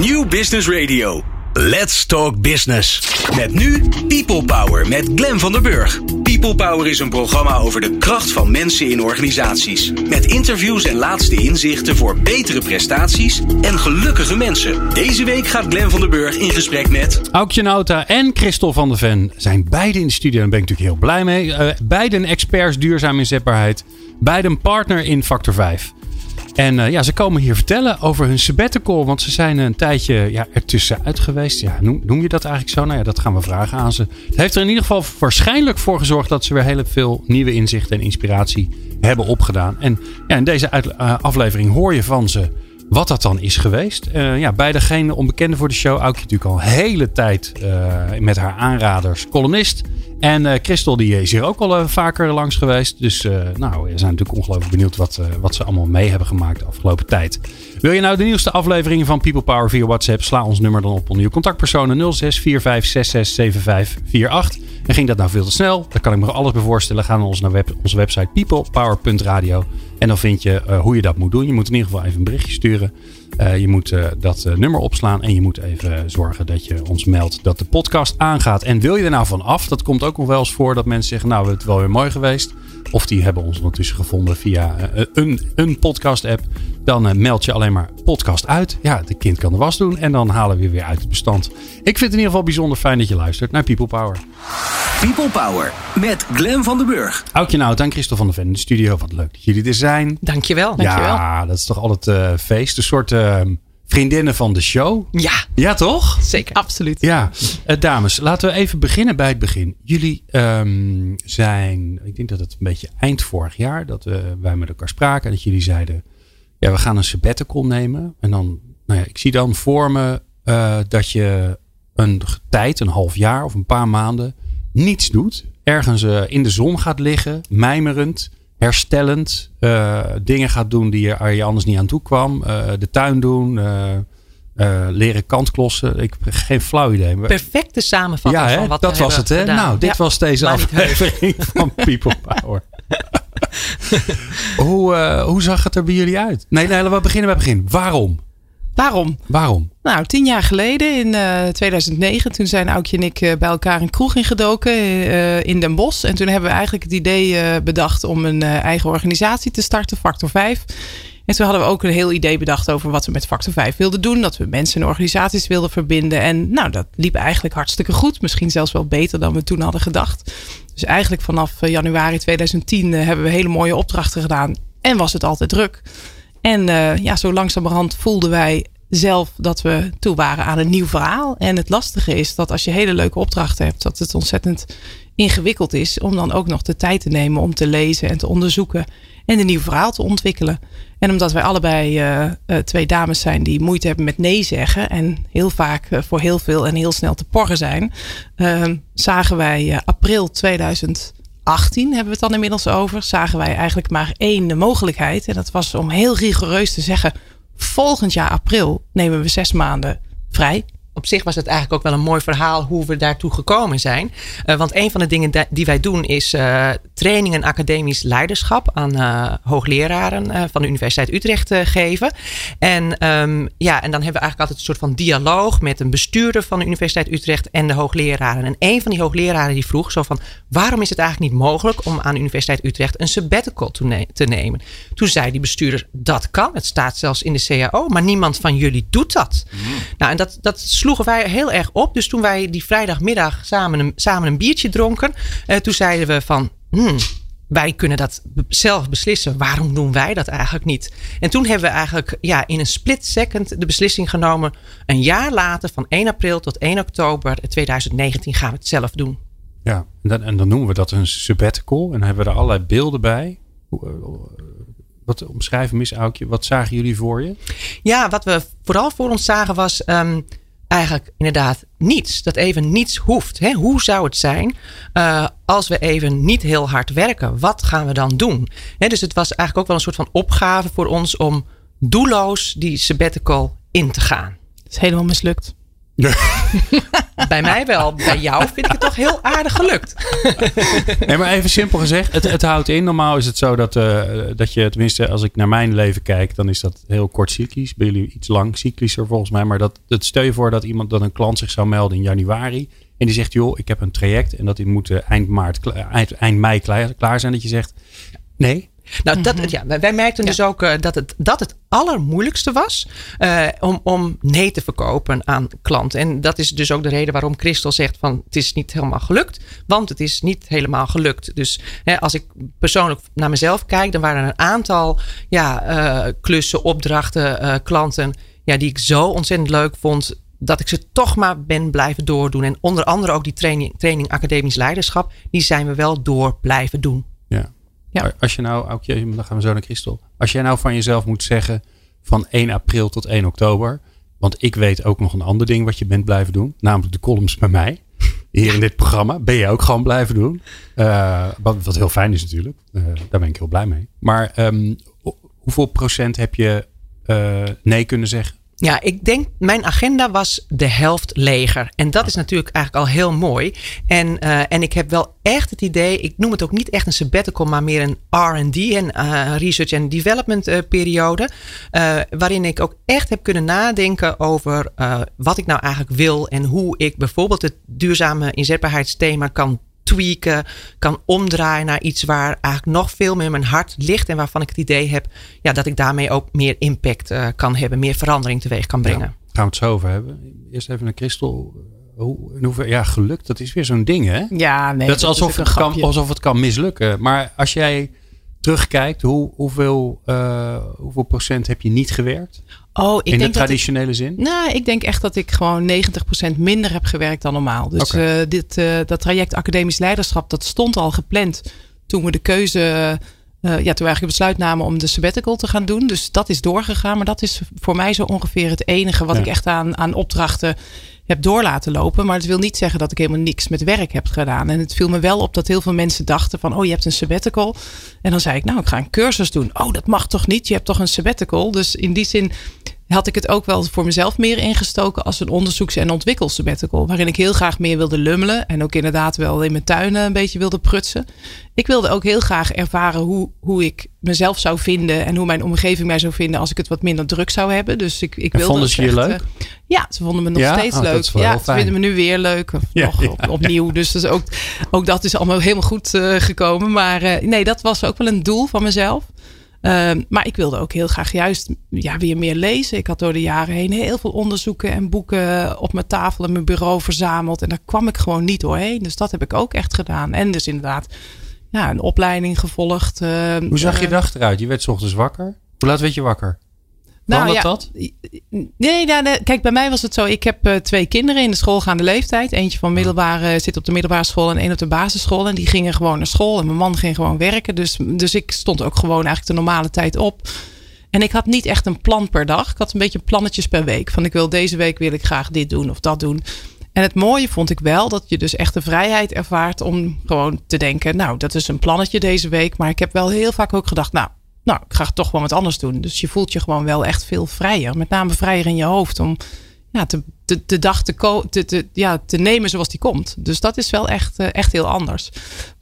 New Business Radio. Let's Talk Business. Met nu People Power met Glen van der Burg. People Power is een programma over de kracht van mensen in organisaties. Met interviews en laatste inzichten voor betere prestaties en gelukkige mensen. Deze week gaat Glen van der Burg in gesprek met... Aukje Nauta en Christel van der Ven zijn beide in de studio. Daar ben ik natuurlijk heel blij mee. Uh, beiden experts duurzaam inzetbaarheid. Beiden partner in Factor 5. En uh, ja, ze komen hier vertellen over hun sabbatical. Want ze zijn een tijdje ja, ertussenuit geweest. Ja, noem, je dat eigenlijk zo? Nou ja, dat gaan we vragen aan ze. Het heeft er in ieder geval waarschijnlijk voor gezorgd dat ze weer heel veel nieuwe inzichten en inspiratie hebben opgedaan. En ja, in deze uh, aflevering hoor je van ze wat dat dan is geweest. Uh, ja, degene onbekende voor de show. Aukje natuurlijk al hele tijd met haar aanraders columnist. En uh, Christel die is hier ook al uh, vaker langs geweest. Dus uh, nou, we zijn natuurlijk ongelooflijk benieuwd wat, wat ze allemaal mee hebben gemaakt de afgelopen tijd. Wil je nou de nieuwste afleveringen van People Power via WhatsApp? Sla ons nummer dan op onder je contactpersonen 0645667548. En ging dat nou veel te snel? Daar kan ik me alles bij voorstellen. Ga naar onze, naar web, onze website peoplepower.radio. En dan vind je hoe je dat moet doen. Je moet in ieder geval even een berichtje sturen. Uh, je moet uh, dat uh, nummer opslaan en je moet even zorgen dat je ons meldt dat de podcast aangaat. En wil je er nou van af? Dat komt ook nog wel eens voor dat mensen zeggen: Nou, het is wel weer mooi geweest. Of die hebben ons ondertussen gevonden via een, een podcast-app. Dan meld je alleen maar podcast uit. Ja, de kind kan de was doen en dan halen we weer uit het bestand. Ik vind het in ieder geval bijzonder fijn dat je luistert naar People Power. People Power met Glen van den Burg. Aukje nou, dank Christel van der Ven in de studio. Wat leuk dat jullie er zijn. Dankjewel. dankjewel. Ja, dat is toch altijd uh, feest. Een soort uh, vriendinnen van de show. Ja. Ja, toch? Zeker, absoluut. Ja. Uh, dames, laten we even beginnen bij het begin. Jullie um, zijn, ik denk dat het een beetje eind vorig jaar, dat we, wij met elkaar spraken. En dat jullie zeiden, ja, we gaan een sabbatical nemen. En dan, nou ja, ik zie dan voor me dat je een tijd, een half jaar of een paar maanden niets doet. Ergens uh, in de zon gaat liggen, mijmerend, herstellend. Uh, dingen gaat doen die je, je anders niet aan toe kwam. Uh, de tuin doen, leren kantklossen. Ik heb geen flauw idee. Perfecte samenvatting ja, hè, van wat dat was het. Hè? Gedaan. Nou, dit ja, was deze aflevering van People Power. hoe, hoe zag het er bij jullie uit? Nee, nee, we beginnen bij het begin. Waarom? Waarom? Waarom? Nou, tien jaar geleden, in uh, 2009, toen zijn Aukje en ik uh, bij elkaar een kroeg ingedoken uh, in Den Bosch. En toen hebben we eigenlijk het idee bedacht om een eigen organisatie te starten, Factor 5. En toen hadden we ook een heel idee bedacht over wat we met Factor 5 wilden doen. Dat we mensen en organisaties wilden verbinden. En nou, dat liep eigenlijk hartstikke goed. Misschien zelfs wel beter dan we toen hadden gedacht. Dus eigenlijk vanaf januari 2010 hebben we hele mooie opdrachten gedaan. En was het altijd druk. En uh, ja, zo langzamerhand voelden wij zelf dat we toe waren aan een nieuw verhaal. En het lastige is dat als je hele leuke opdrachten hebt, dat het ontzettend ingewikkeld is om dan ook nog de tijd te nemen om te lezen en te onderzoeken en een nieuw verhaal te ontwikkelen. En omdat wij allebei uh, uh, twee dames zijn die moeite hebben met nee zeggen en heel vaak voor heel veel en heel snel te porren zijn, zagen wij april 2000 18 hebben we het dan inmiddels over. Zagen wij eigenlijk maar één mogelijkheid. En dat was om heel rigoureus te zeggen: volgend jaar april nemen we zes maanden vrij. Op zich was het eigenlijk ook wel een mooi verhaal hoe we daartoe gekomen zijn. Uh, want een van de dingen die wij doen is uh, training en academisch leiderschap aan uh, hoogleraren van de Universiteit Utrecht geven. En, um, ja, en dan hebben we eigenlijk altijd een soort van dialoog met een bestuurder van de Universiteit Utrecht en de hoogleraren. En een van die hoogleraren die vroeg zo van waarom is het eigenlijk niet mogelijk om aan de Universiteit Utrecht een sabbatical te nemen? Toen zei die bestuurder dat kan. Het staat zelfs in de CAO, maar niemand van jullie doet dat. Mm. Nou, en dat, dat sloegen wij heel erg op. Dus toen wij die vrijdagmiddag samen een, samen een biertje dronken, uh, toen zeiden we van. Hmm, wij kunnen dat zelf beslissen. Waarom doen wij dat eigenlijk niet? En toen hebben we eigenlijk ja, in een split second de beslissing genomen. Een jaar later, van 1 april tot 1 oktober 2019, gaan we het zelf doen. Ja, en dan, en dan noemen we dat een sabbatical. En dan hebben we er allerlei beelden bij. Wat omschrijven, mis Aukje, wat zagen jullie voor je? Ja, wat we vooral voor ons zagen was um, eigenlijk inderdaad niets. Dat even niets hoeft. Hè? Hoe zou het zijn uh, als we even niet heel hard werken? Wat gaan we dan doen? Hè, dus het was eigenlijk ook wel een soort van opgave voor ons om doelloos die sabbatical in te gaan. Het is helemaal mislukt. Bij mij wel. Bij jou vind ik het toch heel aardig gelukt. nee, maar even simpel gezegd. Het, het houdt in. Normaal is het zo dat, uh, dat je, tenminste als ik naar mijn leven kijk, dan is dat heel kort cyclisch. Bij jullie iets lang cyclischer volgens mij. Maar dat, dat stel je voor dat iemand, dat een klant zich zou melden in januari. En die zegt, joh, ik heb een traject en dat moet eind, maart, eind, eind mei klaar, klaar zijn. Dat je zegt, nee, nou, dat, mhm. ja, wij merkten dus ook uh, dat, het, dat het allermoeilijkste was uh, om, om nee te verkopen aan klanten. En dat is dus ook de reden waarom Christel zegt van het is niet helemaal gelukt. Want het is niet helemaal gelukt. Dus hè, als ik persoonlijk naar mezelf kijk, dan waren er een aantal ja, uh, klussen, opdrachten, klanten ja, die ik zo ontzettend leuk vond dat ik ze toch maar ben blijven doordoen. En onder andere ook die training, training academisch leiderschap, die zijn we wel door blijven doen. Ja. Als je nou, dan gaan we zo naar Christel. Als jij nou van jezelf moet zeggen van 1 april tot 1 oktober. Want ik weet ook nog een ander ding wat je bent blijven doen. Namelijk de columns bij mij. Hier in dit programma. Ben je ook gewoon blijven doen. Uh, wat, heel fijn is natuurlijk. Uh, daar ben ik heel blij mee. Maar um, hoeveel procent heb je uh, nee kunnen zeggen? Ja, ik denk, mijn agenda was de helft leger. En dat is natuurlijk eigenlijk al heel mooi. En, uh, en ik heb wel echt het idee, ik noem het ook niet echt een sabbatical, maar meer een RD, een uh, research and development uh, periode. waarin ik ook echt heb kunnen nadenken over wat ik nou eigenlijk wil en hoe ik bijvoorbeeld het duurzame inzetbaarheidsthema kan tweaken, kan omdraaien naar iets waar eigenlijk nog veel meer mijn hart ligt en waarvan ik het idee heb ja, dat ik daarmee ook meer impact uh, kan hebben, meer verandering teweeg kan brengen. Ja, gaan we het zo over hebben. Eerst even naar Christel. Hoe, in hoever, ja, geluk, dat is weer zo'n ding, hè? Ja, nee. Dat is alsof, het kan, alsof het kan mislukken. Maar als jij terugkijkt, hoe, hoeveel, uh, hoeveel procent heb je niet gewerkt? Oh, ik in denk de traditionele zin? Nou, ik denk echt dat ik gewoon 90% minder heb gewerkt dan normaal. Dus okay. uh, dit, uh, dat traject academisch leiderschap, dat stond al gepland toen we de keuze, ja, toen we eigenlijk besluit namen om de sabbatical te gaan doen. Dus dat is doorgegaan. Maar dat is voor mij zo ongeveer het enige wat ja. ik echt aan, aan opdrachten heb door laten lopen. Maar het wil niet zeggen dat ik helemaal niks met werk heb gedaan. En het viel me wel op dat heel veel mensen dachten van... oh, je hebt een sabbatical. En dan zei ik, nou, ik ga een cursus doen. Oh, dat mag toch niet? Je hebt toch een sabbatical? Dus in die zin had ik het ook wel voor mezelf meer ingestoken als een onderzoeks- en ontwikkelsabbatical. Waarin ik heel graag meer wilde lummelen. En ook inderdaad wel in mijn tuinen een beetje wilde prutsen. Ik wilde ook heel graag ervaren hoe, hoe ik mezelf zou vinden. En hoe mijn omgeving mij zou vinden als ik het wat minder druk zou hebben. Dus ik, ik wilde. vonden ze je leuk? ja, ze vonden me nog ja? steeds oh, leuk. Ja, ze vinden me nu weer leuk. Of ja, nog op, opnieuw. Dus, dus ook, ook dat is allemaal helemaal goed uh, gekomen. Maar uh, nee, dat was ook wel een doel van mezelf. Uh, maar ik wilde ook heel graag juist ja, weer meer lezen. Ik had door de jaren heen heel veel onderzoeken en boeken op mijn tafel en mijn bureau verzameld. En daar kwam ik gewoon niet doorheen. Dus dat heb ik ook echt gedaan. En dus inderdaad ja, een opleiding gevolgd. Uh, Hoe zag je dag eruit? Je werd s ochtends wakker. Hoe laat werd je wakker? Nou, ja, dat? Nee, nou, nee, kijk, bij mij was het zo. Ik heb uh, twee kinderen in de schoolgaande leeftijd. Eentje van middelbare zit op de middelbare school en één op de basisschool. En die gingen gewoon naar school en mijn man ging gewoon werken. Dus, dus ik stond ook gewoon eigenlijk de normale tijd op. En ik had niet echt een plan per dag. Ik had een beetje plannetjes per week. Van ik wil deze week wil ik graag dit doen of dat doen. En het mooie vond ik wel dat je dus echt de vrijheid ervaart om gewoon te denken. Nou, dat is een plannetje deze week. Maar ik heb wel heel vaak ook gedacht, nou, nou, ik ga toch wel wat anders doen. Dus je voelt je gewoon wel echt veel vrijer. Met name vrijer in je hoofd om ja, te, de, de dag te, te, te, ja, te nemen zoals die komt. Dus dat is wel echt, uh, echt heel anders.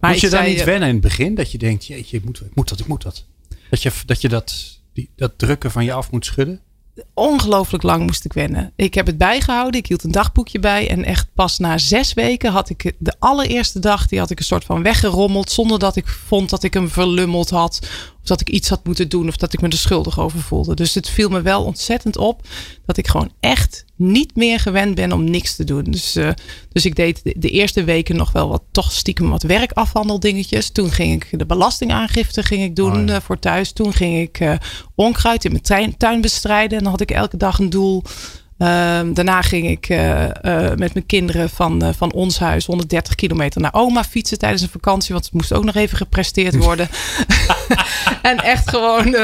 Maar moet je dan niet wennen in het begin? Dat je denkt, jeetje, ik moet, ik moet dat, ik moet dat. Dat je dat, je dat, die, dat drukken van je af moet schudden? ongelooflijk lang moest ik wennen. Ik heb het bijgehouden. Ik hield een dagboekje bij. En echt pas na zes weken had ik de allereerste dag. Die had ik een soort van weggerommeld. Zonder dat ik vond dat ik hem verlummeld had. Dat ik iets had moeten doen. Of dat ik me er schuldig over voelde. Dus het viel me wel ontzettend op. Dat ik gewoon echt niet meer gewend ben om niks te doen. Dus, uh, dus ik deed de, de, eerste weken nog wel wat, toch stiekem wat werkafhandeldingetjes. Toen ging ik de belastingaangifte ging ik doen oh ja. uh, voor thuis. Toen ging ik uh, onkruid in mijn tuin, tuin bestrijden. En dan had ik elke dag een doel. Uh, daarna ging ik uh, uh, met mijn kinderen van, van ons huis 130 kilometer naar oma fietsen tijdens een vakantie. Want het moest ook nog even gepresteerd worden. en echt gewoon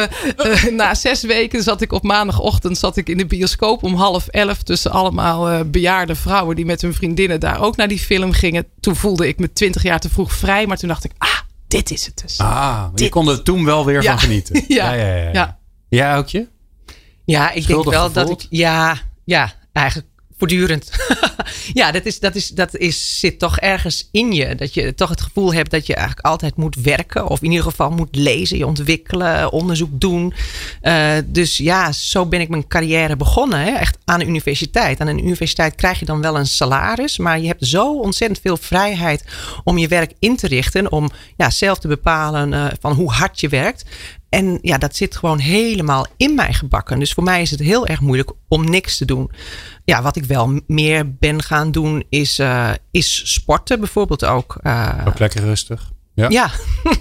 na zes weken zat ik op maandagochtend zat ik in de bioscoop om half elf. Tussen allemaal bejaarde vrouwen die met hun vriendinnen daar ook naar die film gingen. Toen voelde ik me twintig jaar te vroeg vrij. Maar toen dacht ik, ah, dit is het dus. Ah, je kon er toen wel weer ja. van genieten. ja, ja, ja. ja. ja. ja ook je? Ja, ik Schuldig denk wel gevoeld? dat ik. Ja, ja, eigenlijk voortdurend. ja, dat, is, dat, is, dat is, zit toch ergens in je. Dat je toch het gevoel hebt dat je eigenlijk altijd moet werken. Of in ieder geval moet lezen, je ontwikkelen, onderzoek doen. Uh, dus ja, zo ben ik mijn carrière begonnen. Hè? Echt aan de universiteit. Aan een universiteit krijg je dan wel een salaris. Maar je hebt zo ontzettend veel vrijheid om je werk in te richten. Om ja, zelf te bepalen uh, van hoe hard je werkt. En ja, dat zit gewoon helemaal in mij gebakken. Dus voor mij is het heel erg moeilijk om niks te doen. Ja, wat ik wel meer ben gaan doen is, uh, is sporten bijvoorbeeld ook. Uh, ook lekker rustig. Ja. Ja.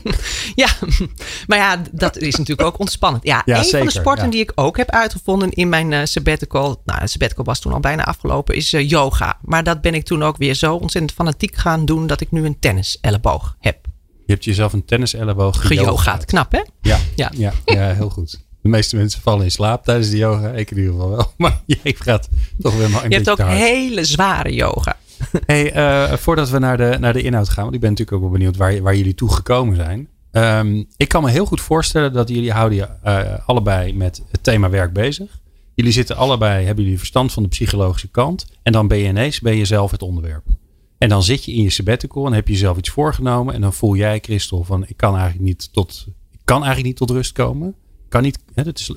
ja, maar ja, dat is natuurlijk ook ontspannend. Ja, Ja, een zeker, van de sporten ja. die ik ook heb uitgevonden in mijn eh, sabbatical. Nou, sabbatical was toen al bijna afgelopen, is eh, yoga. Maar dat ben ik toen ook weer zo ontzettend fanatiek gaan doen dat ik nu een tennis-elleboog heb. Je hebt jezelf een tenniselleboog Geyogaat. Knap, hè? Ja, Ja. ja. Ja, heel goed. De meeste mensen vallen in slaap tijdens de yoga. Ik in ieder geval wel. Maar jij gaat toch wel maar een Je hebt ook hele zware yoga. Hey, eh, voordat we naar de, naar de inhoud gaan, want ik ben natuurlijk ook wel benieuwd waar, waar jullie toe gekomen zijn. Ehm, ik kan me heel goed voorstellen dat jullie houden je eh, allebei met het thema werk bezig. Jullie zitten allebei, hebben jullie verstand van de psychologische kant. En dan ben je ineens ben je zelf het onderwerp. En dan zit je in je sabbatical en heb je zelf iets voorgenomen. En dan voel jij, Christel, van ik kan eigenlijk niet tot, ik kan eigenlijk niet tot rust komen. Kan niet, hè, dat is,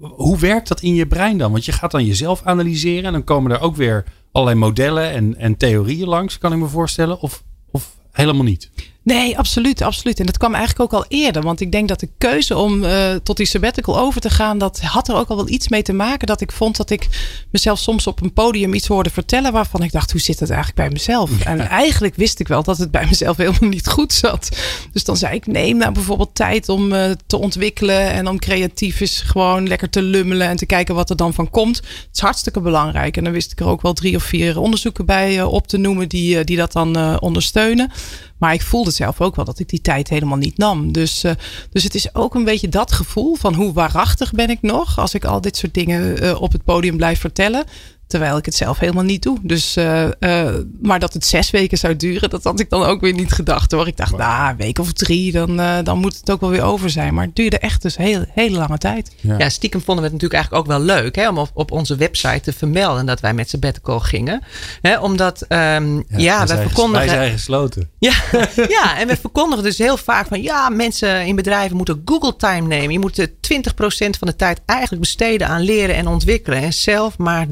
hoe werkt dat in je brein dan? Want je gaat dan jezelf analyseren en dan komen er ook weer allerlei modellen en, en theorieën langs, kan ik me voorstellen. Of, of helemaal niet. Nee, absoluut, absoluut. En dat kwam eigenlijk ook al eerder. Want ik denk dat de keuze om eh, tot die sabbatical over te gaan, dat had er ook al wel iets mee te maken. Dat ik vond dat ik mezelf soms op een podium iets hoorde vertellen waarvan ik dacht, hoe zit dat eigenlijk bij mezelf? En eigenlijk wist ik wel dat het bij mezelf helemaal niet goed zat. Dus dan zei ik, neem nou bijvoorbeeld tijd om eh, te ontwikkelen en om creatief is gewoon lekker te lummelen en te kijken wat er dan van komt. Het is hartstikke belangrijk. En dan wist ik er ook wel drie of vier onderzoeken bij eh, op te noemen die, die dat dan ondersteunen. Maar ik voelde zelf ook wel dat ik die tijd helemaal niet nam. Dus, eh, dus het is ook een beetje dat gevoel van hoe waarachtig ben ik nog als ik al dit soort dingen eh, op het podium blijf vertellen. Terwijl ik het zelf helemaal niet doe. Dus, eh, eh, maar dat het zes weken zou duren, dat had ik dan ook weer niet gedacht hoor. Ik dacht, nou, een week of drie, dan, eh, dan moet het ook wel weer over zijn. Maar het duurde echt dus heel, hele lange tijd. Ja. stiekem vonden we het natuurlijk eigenlijk ook wel leuk hè, om op, op onze website te vermelden dat wij met sabbatical gingen. Hè, omdat, ehm, ja, wij we zijn ges- verkondigen. Wij zijn gesloten. Ja, ja, en we verkondigen dus heel vaak van ja, mensen in bedrijven moeten Google Time nemen. Je moet eh, 20% van de tijd eigenlijk besteden aan leren en ontwikkelen. En zelf maar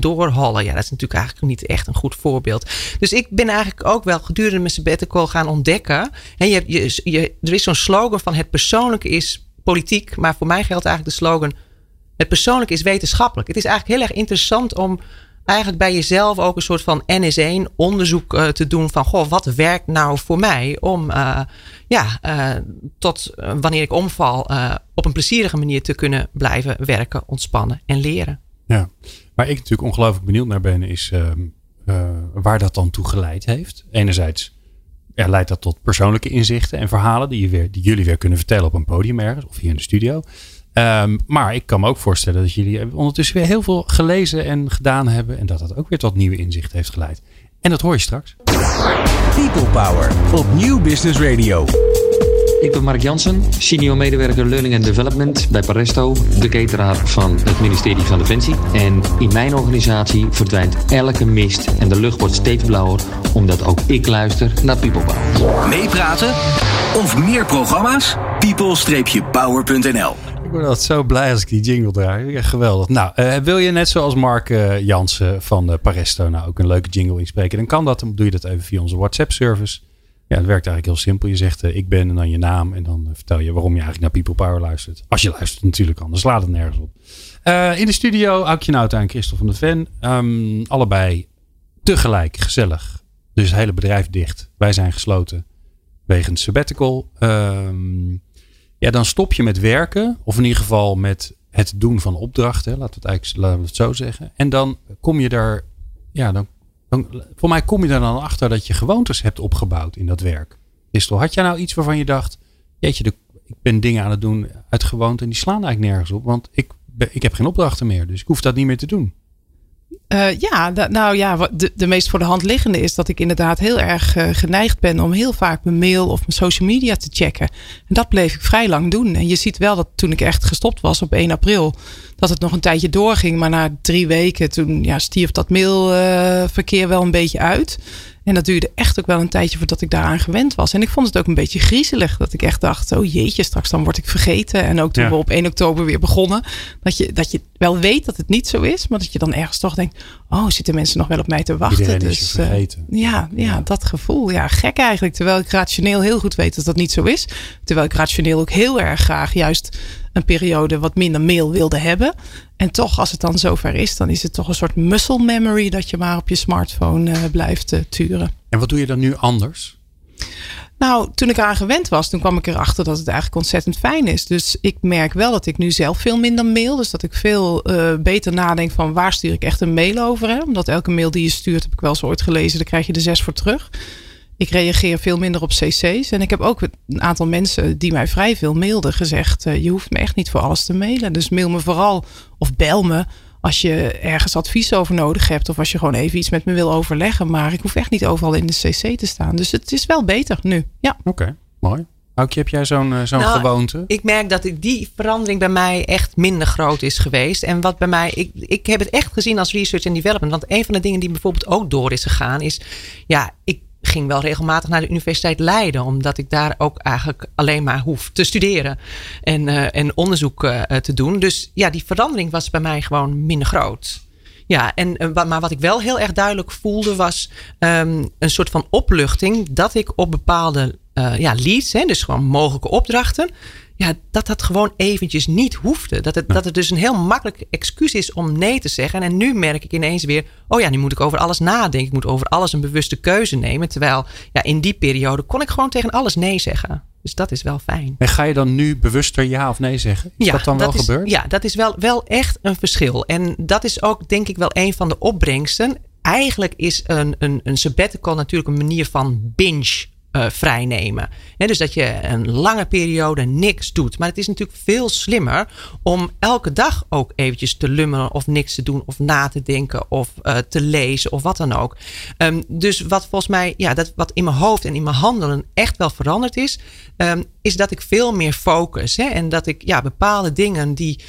Ja, dat is natuurlijk eigenlijk niet echt een goed voorbeeld. Dus ik ben eigenlijk ook wel gedurende mijn sabbatical gaan ontdekken. En je, je, je, er is zo'n slogan van het persoonlijke is politiek. Maar voor mij geldt eigenlijk de slogan het persoonlijke is wetenschappelijk. Het is eigenlijk heel erg interessant om eigenlijk bij jezelf ook een soort van NS1 onderzoek eh, te doen van goh, wat werkt nou voor mij om eh, ja, eh, tot wanneer ik omval op een plezierige manier te kunnen blijven werken, ontspannen en leren. Ja. Waar ik natuurlijk ongelooflijk benieuwd naar ben, is ehm, eh, waar dat dan toe geleid heeft. Enerzijds leidt dat tot persoonlijke inzichten en verhalen die, weer, die jullie weer kunnen vertellen op een podium ergens of hier in de studio. Ehm, maar ik kan me ook voorstellen dat jullie ondertussen weer heel veel gelezen en gedaan hebben. En dat dat ook weer tot nieuwe inzichten heeft geleid. En dat hoor je straks. People Power op Nieuw Business Radio. Ik ben Mark Jansen, senior medewerker Learning and Development bij Paresto, de cateraar van het ministerie van Defensie. En in mijn organisatie verdwijnt elke mist en de lucht wordt steeds blauwer, omdat ook ik luister naar People Power. Meepraten of meer programma's? people-power.nl Ik word altijd zo blij als ik die jingle draai. Ja, geweldig. Nou, eh, wil je net zoals Mark eh, Jansen van eh, Paresto nou ook een leuke jingle inspreken? Dan kan dat. Dan doe je dat even via onze WhatsApp service. Ja, het werkt eigenlijk heel simpel. Je zegt eh, ik ben en dan je naam. En dan eh, vertel je waarom je eigenlijk naar People Power luistert. Als je luistert natuurlijk, anders slaat het nergens op. Eh, in de studio Aukje Nauta en Christel van der Ven. Ehm, allebei tegelijk gezellig. Dus het hele bedrijf dicht. Wij zijn gesloten wegens sabbatical. Ehm, ja, dan stop je met werken. Of in ieder geval met het doen van opdrachten. Laten we het eigenlijk laten we het zo zeggen. En dan kom je daar. Ja, dan, voor mij kom je er dan achter dat je gewoontes hebt opgebouwd in dat werk. Christel, had jij nou iets waarvan je dacht. Jeetje, de, ik ben dingen aan het doen uit gewoonte. En die slaan eigenlijk nergens op. Want ik, ik heb geen opdrachten meer. Dus ik hoef dat niet meer te doen. Uh, ja, nou ja, de, de meest voor de hand liggende is dat ik inderdaad heel erg uh, geneigd ben om heel vaak mijn mail of mijn social media te checken. En dat bleef ik vrij lang doen. En je ziet wel dat toen ik echt gestopt was op 1 april, dat het nog een tijdje doorging. Maar na drie weken, toen ja, stierf dat mailverkeer uh, wel een beetje uit. En dat duurde echt ook wel een tijdje voordat ik daaraan gewend was. En ik vond het ook een beetje griezelig. Dat ik echt dacht, oh jeetje, straks dan word ik vergeten. En ook toen we op 1 oktober weer begonnen. Dat je, dat je wel weet dat het niet zo is. Maar dat je dan ergens toch denkt, oh zitten mensen nog wel op mij te wachten. Iedereen dus, vergeten. Uh, ja, ja, dat gevoel. Ja, gek eigenlijk. Terwijl ik rationeel heel goed weet dat dat niet zo is. Terwijl ik rationeel ook heel erg graag juist een periode wat minder mail wilde hebben. En toch, als het dan zover is, dan is het toch een soort muscle memory dat je maar op je smartphone uh, blijft uh, turen. En wat doe je dan nu anders? Nou, toen ik eraan gewend was, toen kwam ik erachter dat het eigenlijk ontzettend fijn is. Dus ik merk wel dat ik nu zelf veel minder mail. Dus dat ik veel uh, beter nadenk van waar stuur ik echt een mail over. Hè? Omdat elke mail die je stuurt, heb ik wel eens ooit gelezen, daar krijg je er zes voor terug. Ik reageer veel minder op cc's. En ik heb ook een aantal mensen die mij vrij veel mailden gezegd: uh, je hoeft me echt niet voor alles te mailen. Dus mail me vooral of bel me als je ergens advies over nodig hebt. Of als je gewoon even iets met me wil overleggen. Maar ik hoef echt niet overal in de cc te staan. Dus het is wel beter nu. Ja. Oké, okay, mooi. Aukje, heb jij zo'n zo'n nou, gewoonte? Ik merk dat die verandering bij mij echt minder groot is geweest. En wat bij mij, ik, ik heb het echt gezien als research en development. Want een van de dingen die bijvoorbeeld ook door is gegaan, is ja, ik ging wel regelmatig naar de Universiteit Leiden, omdat ik daar ook eigenlijk alleen maar hoef te studeren en, uh, en onderzoek uh, te doen. Dus ja, die verandering was bij mij gewoon minder groot. Ja, en, uh, maar wat ik wel heel erg duidelijk voelde was um, een soort van opluchting dat ik op bepaalde ja, leads, hè, dus gewoon mogelijke opdrachten, ja, dat dat gewoon eventjes niet hoefde. Dat het, dat het dus een heel makkelijk excuus is om nee te zeggen. En nu merk ik ineens weer, oh ja, nu moet ik over alles nadenken. Ik moet over alles een bewuste keuze nemen. Terwijl ja, in die periode kon ik gewoon tegen alles nee zeggen. Dus dat is wel fijn. En ga je dan nu bewuster ja of nee zeggen? Is ja, dat dan wel is, gebeurd? Ja, dat is wel, wel echt een verschil. En dat is ook denk ik wel een van de opbrengsten. Eigenlijk is een, een, een sabbatical natuurlijk een manier van binge uh, vrijnemen. dus dat je een lange periode niks doet. Maar het is natuurlijk veel slimmer om elke dag ook eventjes te lummeren of niks te doen of na te denken of uh, te lezen of wat dan ook. Um, dus wat volgens mij, ja, dat wat in mijn hoofd en in mijn handelen echt wel veranderd is, um, is dat ik veel meer focus. Hè? En dat ik ja, bepaalde dingen die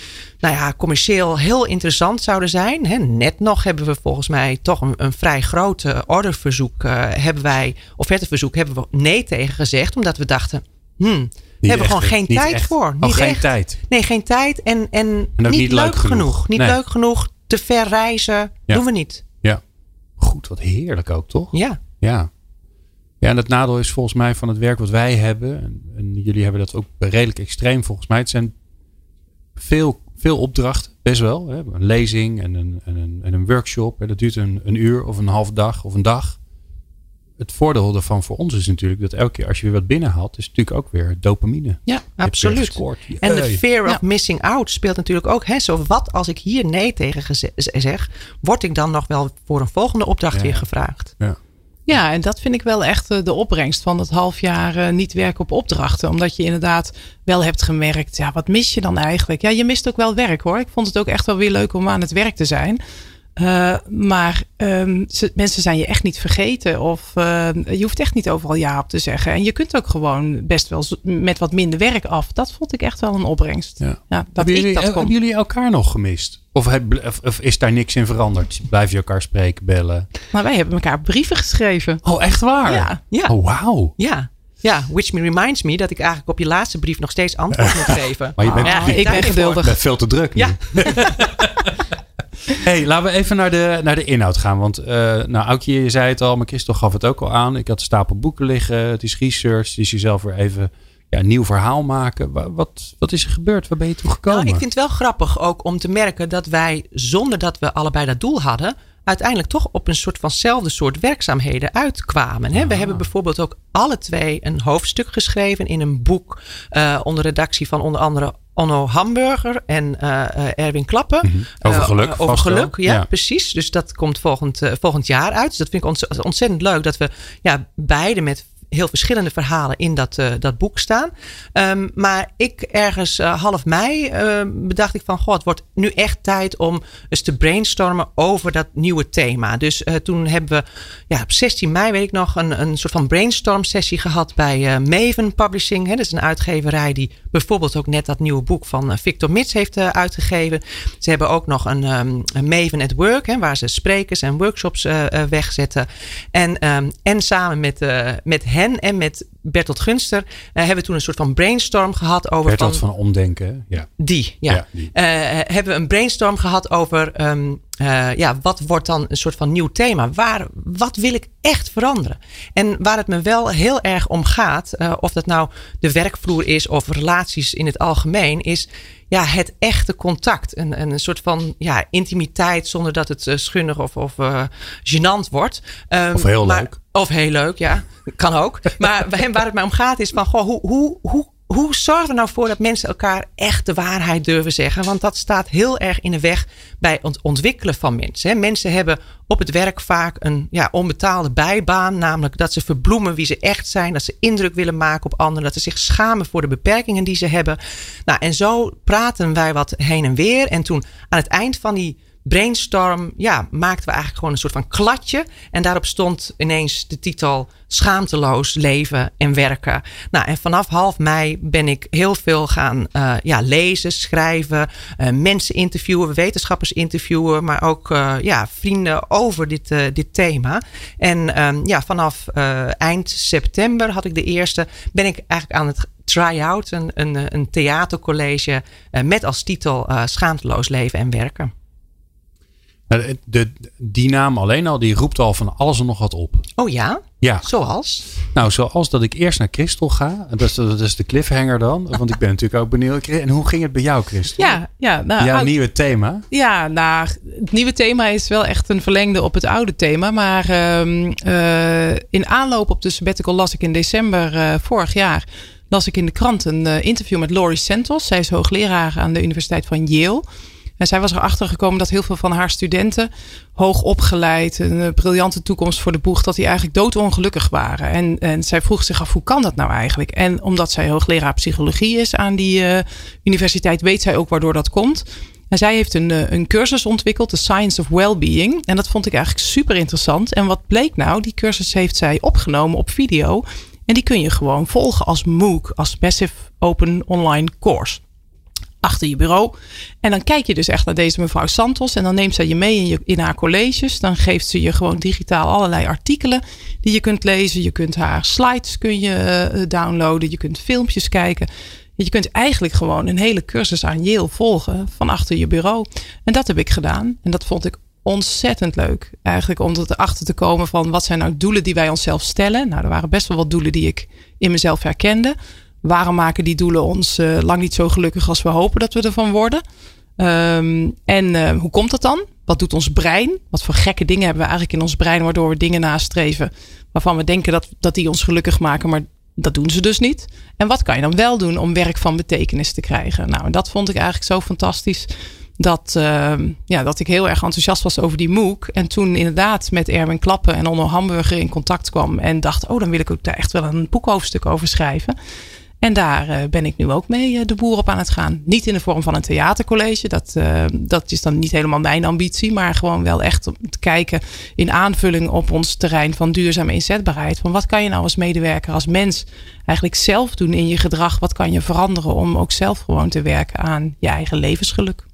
nou ja, commercieel heel interessant zouden zijn. Hè? Net nog hebben we volgens mij toch een, een vrij groot orderverzoek. Uh, hebben wij, offerteverzoek hebben we nee tegen gezegd. Omdat we dachten, hmm, we hebben gewoon geen tijd echt. voor. Oh, Niet geen echt. tijd. Nee, geen tijd. En, en, niet, niet leuk, leuk genoeg. genoeg. Niet Nee. leuk genoeg. Te ver reizen. Ja. Doen we niet. Ja. Goed, wat heerlijk ook, toch? Ja. Ja. Ja, en het nadeel is volgens mij van het werk wat wij hebben. En, en jullie hebben dat ook redelijk extreem volgens mij. Het zijn veel, veel opdrachten, best wel. Hè? Een lezing en een, en een, en een workshop. En dat duurt een, een uur of een half dag of een dag. Het voordeel daarvan voor ons is natuurlijk dat elke keer als je weer wat binnenhaalt, is het natuurlijk ook weer dopamine. Ja, absoluut. En de fear of Ja. missing out speelt natuurlijk ook. Hè? Zo wat als ik hier nee tegen zeg, word ik dan nog wel voor een volgende opdracht Ja. weer gevraagd? Ja, en dat vind ik wel echt eh, de opbrengst van het half jaar eh, niet werken op opdrachten. Omdat je inderdaad wel hebt gemerkt, ja, wat mis je dan eigenlijk? Ja, je mist ook wel werk hoor. Ik vond het ook echt wel weer leuk om aan het werk te zijn. Eh, maar ehm, ze- mensen zijn je echt niet vergeten. Of eh, je hoeft echt niet overal ja op te zeggen. En je kunt ook gewoon best wel met wat minder werk af. Dat vond ik echt wel een opbrengst. Ja. Ja, dat hebben, jullie, dat hebben jullie elkaar nog gemist? Of, heb- of, is daar niks in veranderd? Blijf je elkaar spreken, bellen? Maar wij hebben elkaar brieven geschreven. Oh, echt waar? Ja. Ja. Oh, wauw. Ja. Ja, which me reminds me dat ik eigenlijk op je laatste brief nog steeds antwoord moet geven. Maar je bent, Ja, ik ben geduldig. je bent veel te druk nu. Ja. hey, laten we even naar de, naar de inhoud gaan. Want, eh nou, Aukje, je zei het al, maar Christel gaf het ook al aan. Ik had een stapel boeken liggen. Het is research. Het is jezelf weer even ja, een nieuw verhaal maken. Wa- Wat, wat is er gebeurd? Waar ben je toe gekomen? Nou, ik vind het wel grappig ook om te merken dat wij, zonder dat we allebei dat doel hadden, uiteindelijk toch op een soort vanzelfde soort werkzaamheden uitkwamen. Hè? We hebben bijvoorbeeld ook alle twee een hoofdstuk geschreven in een boek eh, onder redactie van onder andere Onno Hamburger en eh, eh, Erwin Klappen. Mhm. Over geluk, over geluk, ja, Ja. precies. Dus dat komt volgend, volgend jaar uit. Dus dat vind ik ont- ontzettend leuk dat we ja, beide met heel verschillende verhalen in dat, dat boek staan. Ehm, maar ik ergens half mei bedacht ik van, goh, het wordt nu echt tijd om eens te brainstormen over dat nieuwe thema. Dus toen hebben we ja, op 16 mei, weet ik nog, een, een soort van brainstorm sessie gehad bij Maven Publishing. Hè, dat is een uitgeverij die bijvoorbeeld ook net dat nieuwe boek van Victor Mits heeft uitgegeven. Ze hebben ook nog een, um, een Maven at Work, hè, waar ze sprekers en workshops wegzetten. En, en samen met, met hen en met Bertolt Gunster hebben we toen een soort van brainstorm gehad over. Bertolt van, van Omdenken, ja. Die, ja. ja die. hebben we een brainstorm gehad over. Um, uh, ja, wat wordt dan een soort van nieuw thema? Waar, wat wil ik echt veranderen? En waar het me wel heel erg om gaat, uh, of dat nou de werkvloer is of relaties in het algemeen, is ja, het echte contact. Een, een soort van ja, intimiteit zonder dat het uh, schunnig of, of gênant wordt. Um, of heel maar, leuk. Of heel leuk, ja. Kan ook. Maar waar het mij om gaat is van, goh, hoe, hoe, hoe hoe zorgen we nou voor dat mensen elkaar echt de waarheid durven zeggen? Want dat staat heel erg in de weg bij het ontwikkelen van mensen. Mensen hebben op het werk vaak een ja, onbetaalde bijbaan, namelijk dat ze verbloemen wie ze echt zijn, dat ze indruk willen maken op anderen, dat ze zich schamen voor de beperkingen die ze hebben. Nou, en zo praten wij wat heen en weer. En toen aan het eind van die brainstorm, ja, maakten we eigenlijk gewoon een soort van kladje. En daarop stond ineens de titel Schaamteloos leven en werken. Nou, en vanaf half mei ben ik heel veel gaan uh, ja, lezen, schrijven, uh, mensen interviewen, wetenschappers interviewen, maar ook uh, ja, vrienden over dit, dit thema. En um, ja, vanaf eind september had ik de eerste, ben ik eigenlijk aan het try-out, een, een, een theatercollege met als titel Schaamteloos leven en werken. De, de, die naam alleen al, die roept al van alles en nog wat op. Oh ja? Ja. Zoals? Nou, zoals dat ik eerst naar Christel ga. Dat is, dat is de cliffhanger dan. Want ik ben natuurlijk ook benieuwd. En hoe ging het bij jou, Christel? Ja, ja. Nou, Jouw nieuwe thema? Ja, nou, het nieuwe thema is wel echt een verlengde op het oude thema. Maar uh, uh, in aanloop op de sabbatical las ik in december uh, vorig jaar... las ik in de krant een uh, interview met Laurie Santos. Zij is hoogleraar aan de Universiteit van Yale... En zij was erachter gekomen dat heel veel van haar studenten, hoog opgeleid, een briljante toekomst voor de boeg, dat die eigenlijk doodongelukkig waren. En, en zij vroeg zich af, hoe kan dat nou eigenlijk? En omdat zij hoogleraar psychologie is aan die uh, universiteit, weet zij ook waardoor dat komt. En zij heeft een, uh, een cursus ontwikkeld, The Science of Wellbeing. En dat vond ik eigenlijk super interessant. En wat bleek nou? Die cursus heeft zij opgenomen op video. En die kun je gewoon volgen als MOOC, als Massive Open Online Course achter je bureau. En dan kijk je dus echt naar deze mevrouw Santos. En dan neemt zij je mee in, je, in haar colleges. Dan geeft ze je gewoon digitaal allerlei artikelen die je kunt lezen. Je kunt haar slides kun je, uh, downloaden. Je kunt filmpjes kijken. Je kunt eigenlijk gewoon een hele cursus aan Yale volgen van achter je bureau. En dat heb ik gedaan. En dat vond ik ontzettend leuk. Eigenlijk om erachter te komen van wat zijn nou doelen die wij onszelf stellen. Nou, er waren best wel wat doelen die ik in mezelf herkende waarom maken die doelen ons uh, lang niet zo gelukkig als we hopen dat we ervan worden? Um, en uh, hoe komt dat dan? Wat doet ons brein? Wat voor gekke dingen hebben we eigenlijk in ons brein waardoor we dingen nastreven waarvan we denken dat, dat die ons gelukkig maken, maar dat doen ze dus niet. En wat kan je dan wel doen om werk van betekenis te krijgen? Nou, dat vond ik eigenlijk zo fantastisch. Dat, uh, ja, dat ik heel erg enthousiast was over die MOOC. En toen inderdaad met Erwin Klappen en Onno Hamburger in contact kwam. En dacht, oh, dan wil ik ook daar echt wel een boekhoofdstuk over schrijven. En daar uh, ben ik nu ook mee uh, de boer op aan het gaan. Niet in de vorm van een theatercollege. Dat, uh, dat is dan niet helemaal mijn ambitie. Maar gewoon wel echt om te kijken in aanvulling op ons terrein van duurzame inzetbaarheid. Van wat kan je nou als medewerker, als mens eigenlijk zelf doen in je gedrag? Wat kan je veranderen om ook zelf gewoon te werken aan je eigen levensgeluk?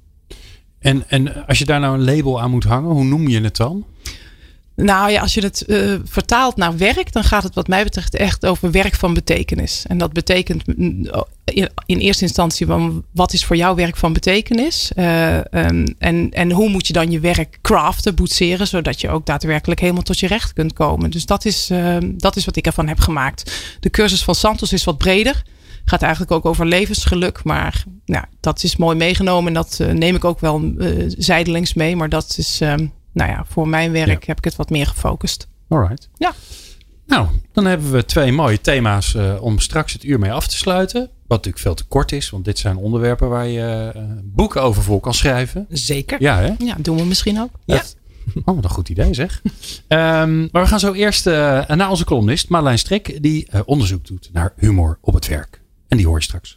En, en als je daar nou een label aan moet hangen, hoe noem je het dan? Nou ja, als je het uh, vertaalt naar werk, dan gaat het wat mij betreft echt over werk van betekenis. En dat betekent mm, in, in eerste instantie wat is voor jou werk van betekenis? Uh, um, en, en hoe moet je dan je werk craften, boetseren, zodat je ook daadwerkelijk helemaal tot je recht kunt komen. Dus dat is, dat is wat ik ervan heb gemaakt. De cursus van Santos is wat breder. Gaat eigenlijk ook over levensgeluk. Maar nou, dat is mooi meegenomen. En dat neem ik ook wel zijdelings mee. Maar dat is nou ja, voor mijn werk heb ik het wat meer gefocust. Alright. Ja. Nou, dan hebben we twee mooie thema's uh, om straks het uur mee af te sluiten. Wat natuurlijk veel te kort is, want dit zijn onderwerpen waar je uh, boeken over voor kan schrijven. Zeker. Ja, hè? Ja, doen we misschien ook. Ja. Oh, wat een goed idee zeg. Ehm, maar we gaan zo eerst uh, naar onze columnist Marlijn Strik, die onderzoek doet naar humor op het werk. En die hoor je straks.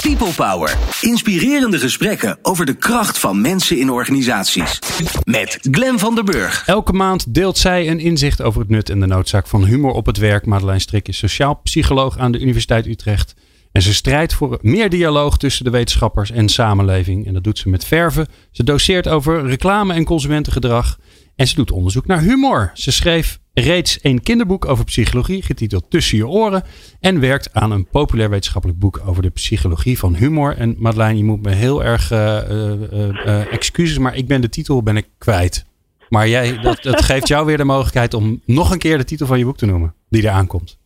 People Power. Inspirerende gesprekken over de kracht van mensen in organisaties. Met Glen van der Burg. Elke maand deelt zij een inzicht over het nut en de noodzaak van humor op het werk. Madeleine Strik is sociaal psycholoog aan de Universiteit Utrecht. En ze strijdt voor meer dialoog tussen de wetenschappers en samenleving. En dat doet ze met verven. Ze doseert over reclame en consumentengedrag. En ze doet onderzoek naar humor. Ze schreef reeds een kinderboek over psychologie, getiteld Tussen je oren. En werkt aan een populair wetenschappelijk boek over de psychologie van humor. En Madeleine, je moet me heel erg uh, uh, excuses, maar ik ben de titel ben ik kwijt. Maar jij, dat, dat geeft jou weer de mogelijkheid om nog een keer de titel van je boek te noemen, die er aankomt.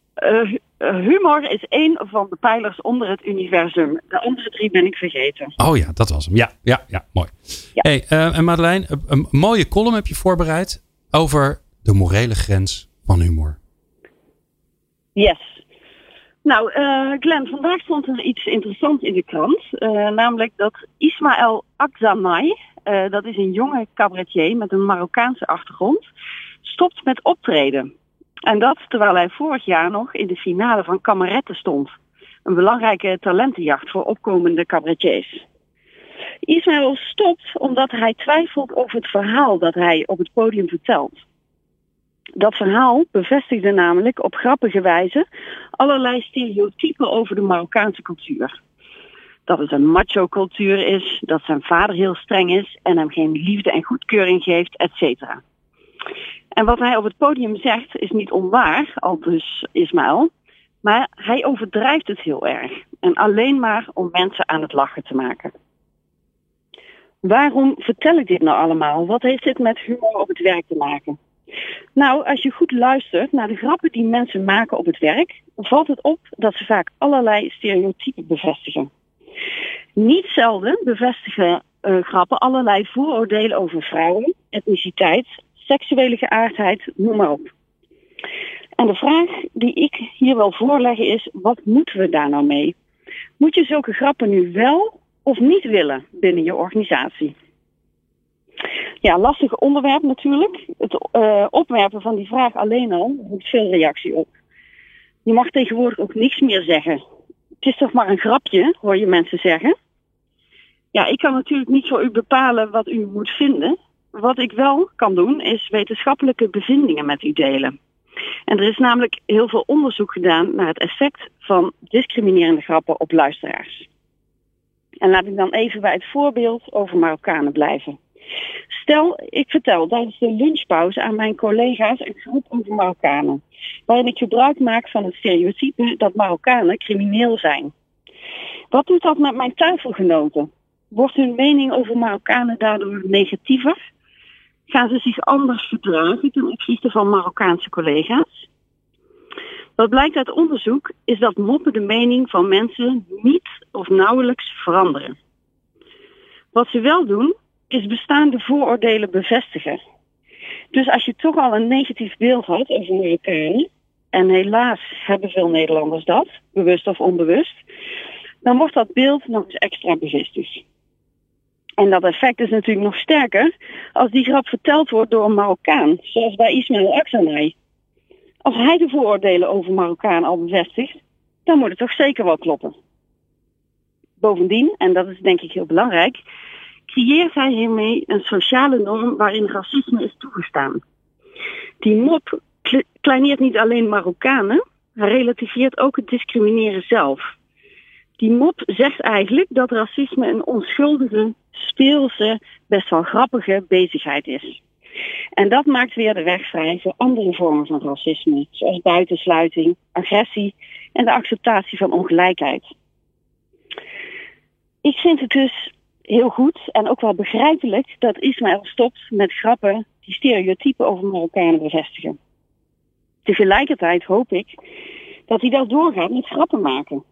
humor is één van de pijlers onder het universum. De andere drie ben ik vergeten. Oh ja, dat was hem. Ja, ja, ja mooi. Ja. Hey, en Madeleine, een mooie column heb je voorbereid over de morele grens van humor? Yes. Nou, uh, Glenn, vandaag stond er iets interessants in de krant. Uh, namelijk dat Ismaël Akzamai, uh, dat is een jonge cabaretier met een Marokkaanse achtergrond, stopt met optreden. En dat terwijl hij vorig jaar nog in de finale van Kameretten stond. Een belangrijke talentenjacht voor opkomende cabaretiers. Ismaël stopt omdat hij twijfelt over het verhaal dat hij op het podium vertelt. Dat verhaal bevestigde namelijk op grappige wijze allerlei stereotypen over de Marokkaanse cultuur. Dat het een macho-cultuur is, dat zijn vader heel streng is en hem geen liefde en goedkeuring geeft, etc. En wat hij op het podium zegt is niet onwaar, al dus Ismaël, maar hij overdrijft het heel erg. En alleen maar om mensen aan het lachen te maken. Waarom vertel ik dit nou allemaal? Wat heeft dit met humor op het werk te maken? Nou, als je goed luistert naar de grappen die mensen maken op het werk, valt het op dat ze vaak allerlei stereotypen bevestigen. Niet zelden bevestigen uh, grappen allerlei vooroordelen over vrouwen, etniciteit, seksuele geaardheid, noem maar op. En de vraag die ik hier wil voorleggen is: wat moeten we daar nou mee? Moet je zulke grappen nu wel of niet willen binnen je organisatie? Ja, lastig onderwerp natuurlijk. Het uh, opwerpen van die vraag alleen al roept veel reactie op. Je mag tegenwoordig ook niks meer zeggen. Het is toch maar een grapje, hoor je mensen zeggen. Ja, ik kan natuurlijk niet voor u bepalen wat u moet vinden. Wat ik wel kan doen, is wetenschappelijke bevindingen met u delen. En er is namelijk heel veel onderzoek gedaan naar het effect van discriminerende grappen op luisteraars. En laat ik dan even bij het voorbeeld over Marokkanen blijven. Stel, ik vertel tijdens de lunchpauze aan mijn collega's een groep over Marokkanen, waarin ik gebruik maak van het stereotype dat Marokkanen crimineel zijn. Wat doet dat met mijn tafelgenoten? Wordt hun mening over Marokkanen daardoor negatiever? Gaan ze zich anders gedragen ten opzichte van Marokkaanse collega's? Wat blijkt uit onderzoek is dat moppen de mening van mensen niet of nauwelijks veranderen. Wat ze wel doen, is bestaande vooroordelen bevestigen. Dus als je toch al een negatief beeld had over Marokkanen, en helaas hebben veel Nederlanders dat, bewust of onbewust, dan wordt dat beeld nog eens extra bevestigd. En dat effect is natuurlijk nog sterker als die grap verteld wordt door een Marokkaan, zoals bij Ismail Aksanai. Als hij de vooroordelen over Marokkaan al bevestigt, dan moet het toch zeker wel kloppen. Bovendien, en dat is denk ik heel belangrijk, creëert hij hiermee een sociale norm waarin racisme is toegestaan. Die mop kleineert niet alleen Marokkanen, hij relativeert ook het discrimineren zelf. Die mop zegt eigenlijk dat racisme een onschuldige, speelse, best wel grappige bezigheid is. En dat maakt weer de weg vrij voor andere vormen van racisme, zoals buitensluiting, agressie en de acceptatie van ongelijkheid. Ik vind het dus heel goed en ook wel begrijpelijk dat Ismaël stopt met grappen die stereotypen over Marokkanen bevestigen. Tegelijkertijd hoop ik dat hij dat doorgaat met grappen maken.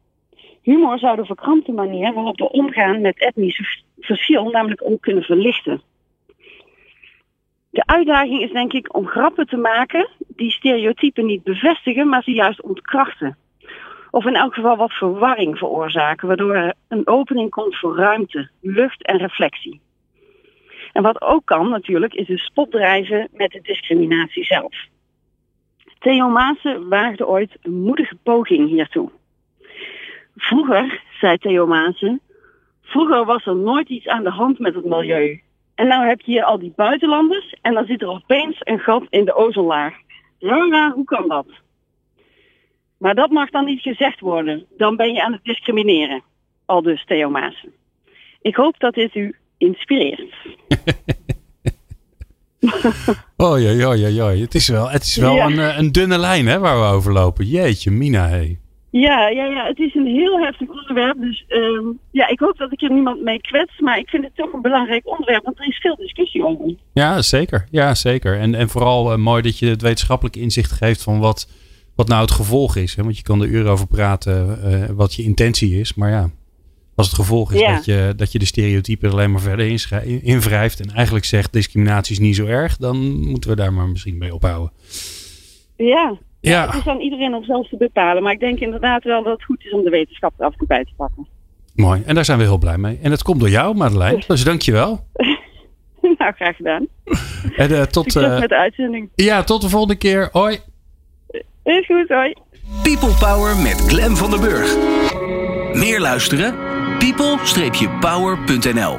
Humor zou de verkrampte manier waarop we omgaan met etnisch verschil namelijk ook kunnen verlichten. De uitdaging is denk ik om grappen te maken die stereotypen niet bevestigen, maar ze juist ontkrachten. Of in elk geval wat verwarring veroorzaken, waardoor er een opening komt voor ruimte, lucht en reflectie. En wat ook kan natuurlijk, is een spot drijven met de discriminatie zelf. Theo Maassen waagde ooit een moedige poging hiertoe. Vroeger, zei Theo Maassen, vroeger was er nooit iets aan de hand met het milieu. En nou heb je hier al die buitenlanders en dan zit er opeens een gat in de ozonlaag. Hoe kan dat? Maar dat mag dan niet gezegd worden. Dan ben je aan het discrimineren. Al dus Theo Maassen. Ik hoop dat dit u inspireert. oh ja, ja, ja, ja. Het is wel, het is wel Ja. een, eh, een dunne lijn hè, waar we over lopen. Jeetje, Mina, hé. Ja, ja, ja, het is een heel heftig onderwerp. Dus ehm, ja, ik hoop dat ik er niemand mee kwets. Maar ik vind het toch een belangrijk onderwerp, want er is veel discussie over. Ja, zeker. Ja, zeker. En, en vooral eh, mooi dat je het wetenschappelijk inzicht geeft van wat, wat nou het gevolg is. Hè? Want je kan er uren over praten eh, wat je intentie is. Maar ja, als het gevolg is Ja. dat, je, dat je de stereotypen er alleen maar verder in- invrijft. En eigenlijk zegt discriminatie is niet zo erg. Dan moeten we daar maar misschien mee ophouden. Ja, Ja, het is aan iedereen om zelf te bepalen. Maar ik denk inderdaad wel dat het goed is om de wetenschap er af en toe bij te pakken. mooi. En daar zijn we heel blij mee. En dat komt door jou, Madeleine. Dus dank je wel. nou, graag gedaan. En, eh, tot, eh, met de uitzending. ja, tot de volgende keer. Hoi. Is goed, hoi. People Power met Glen van den Burg. Meer luisteren? people-power.nl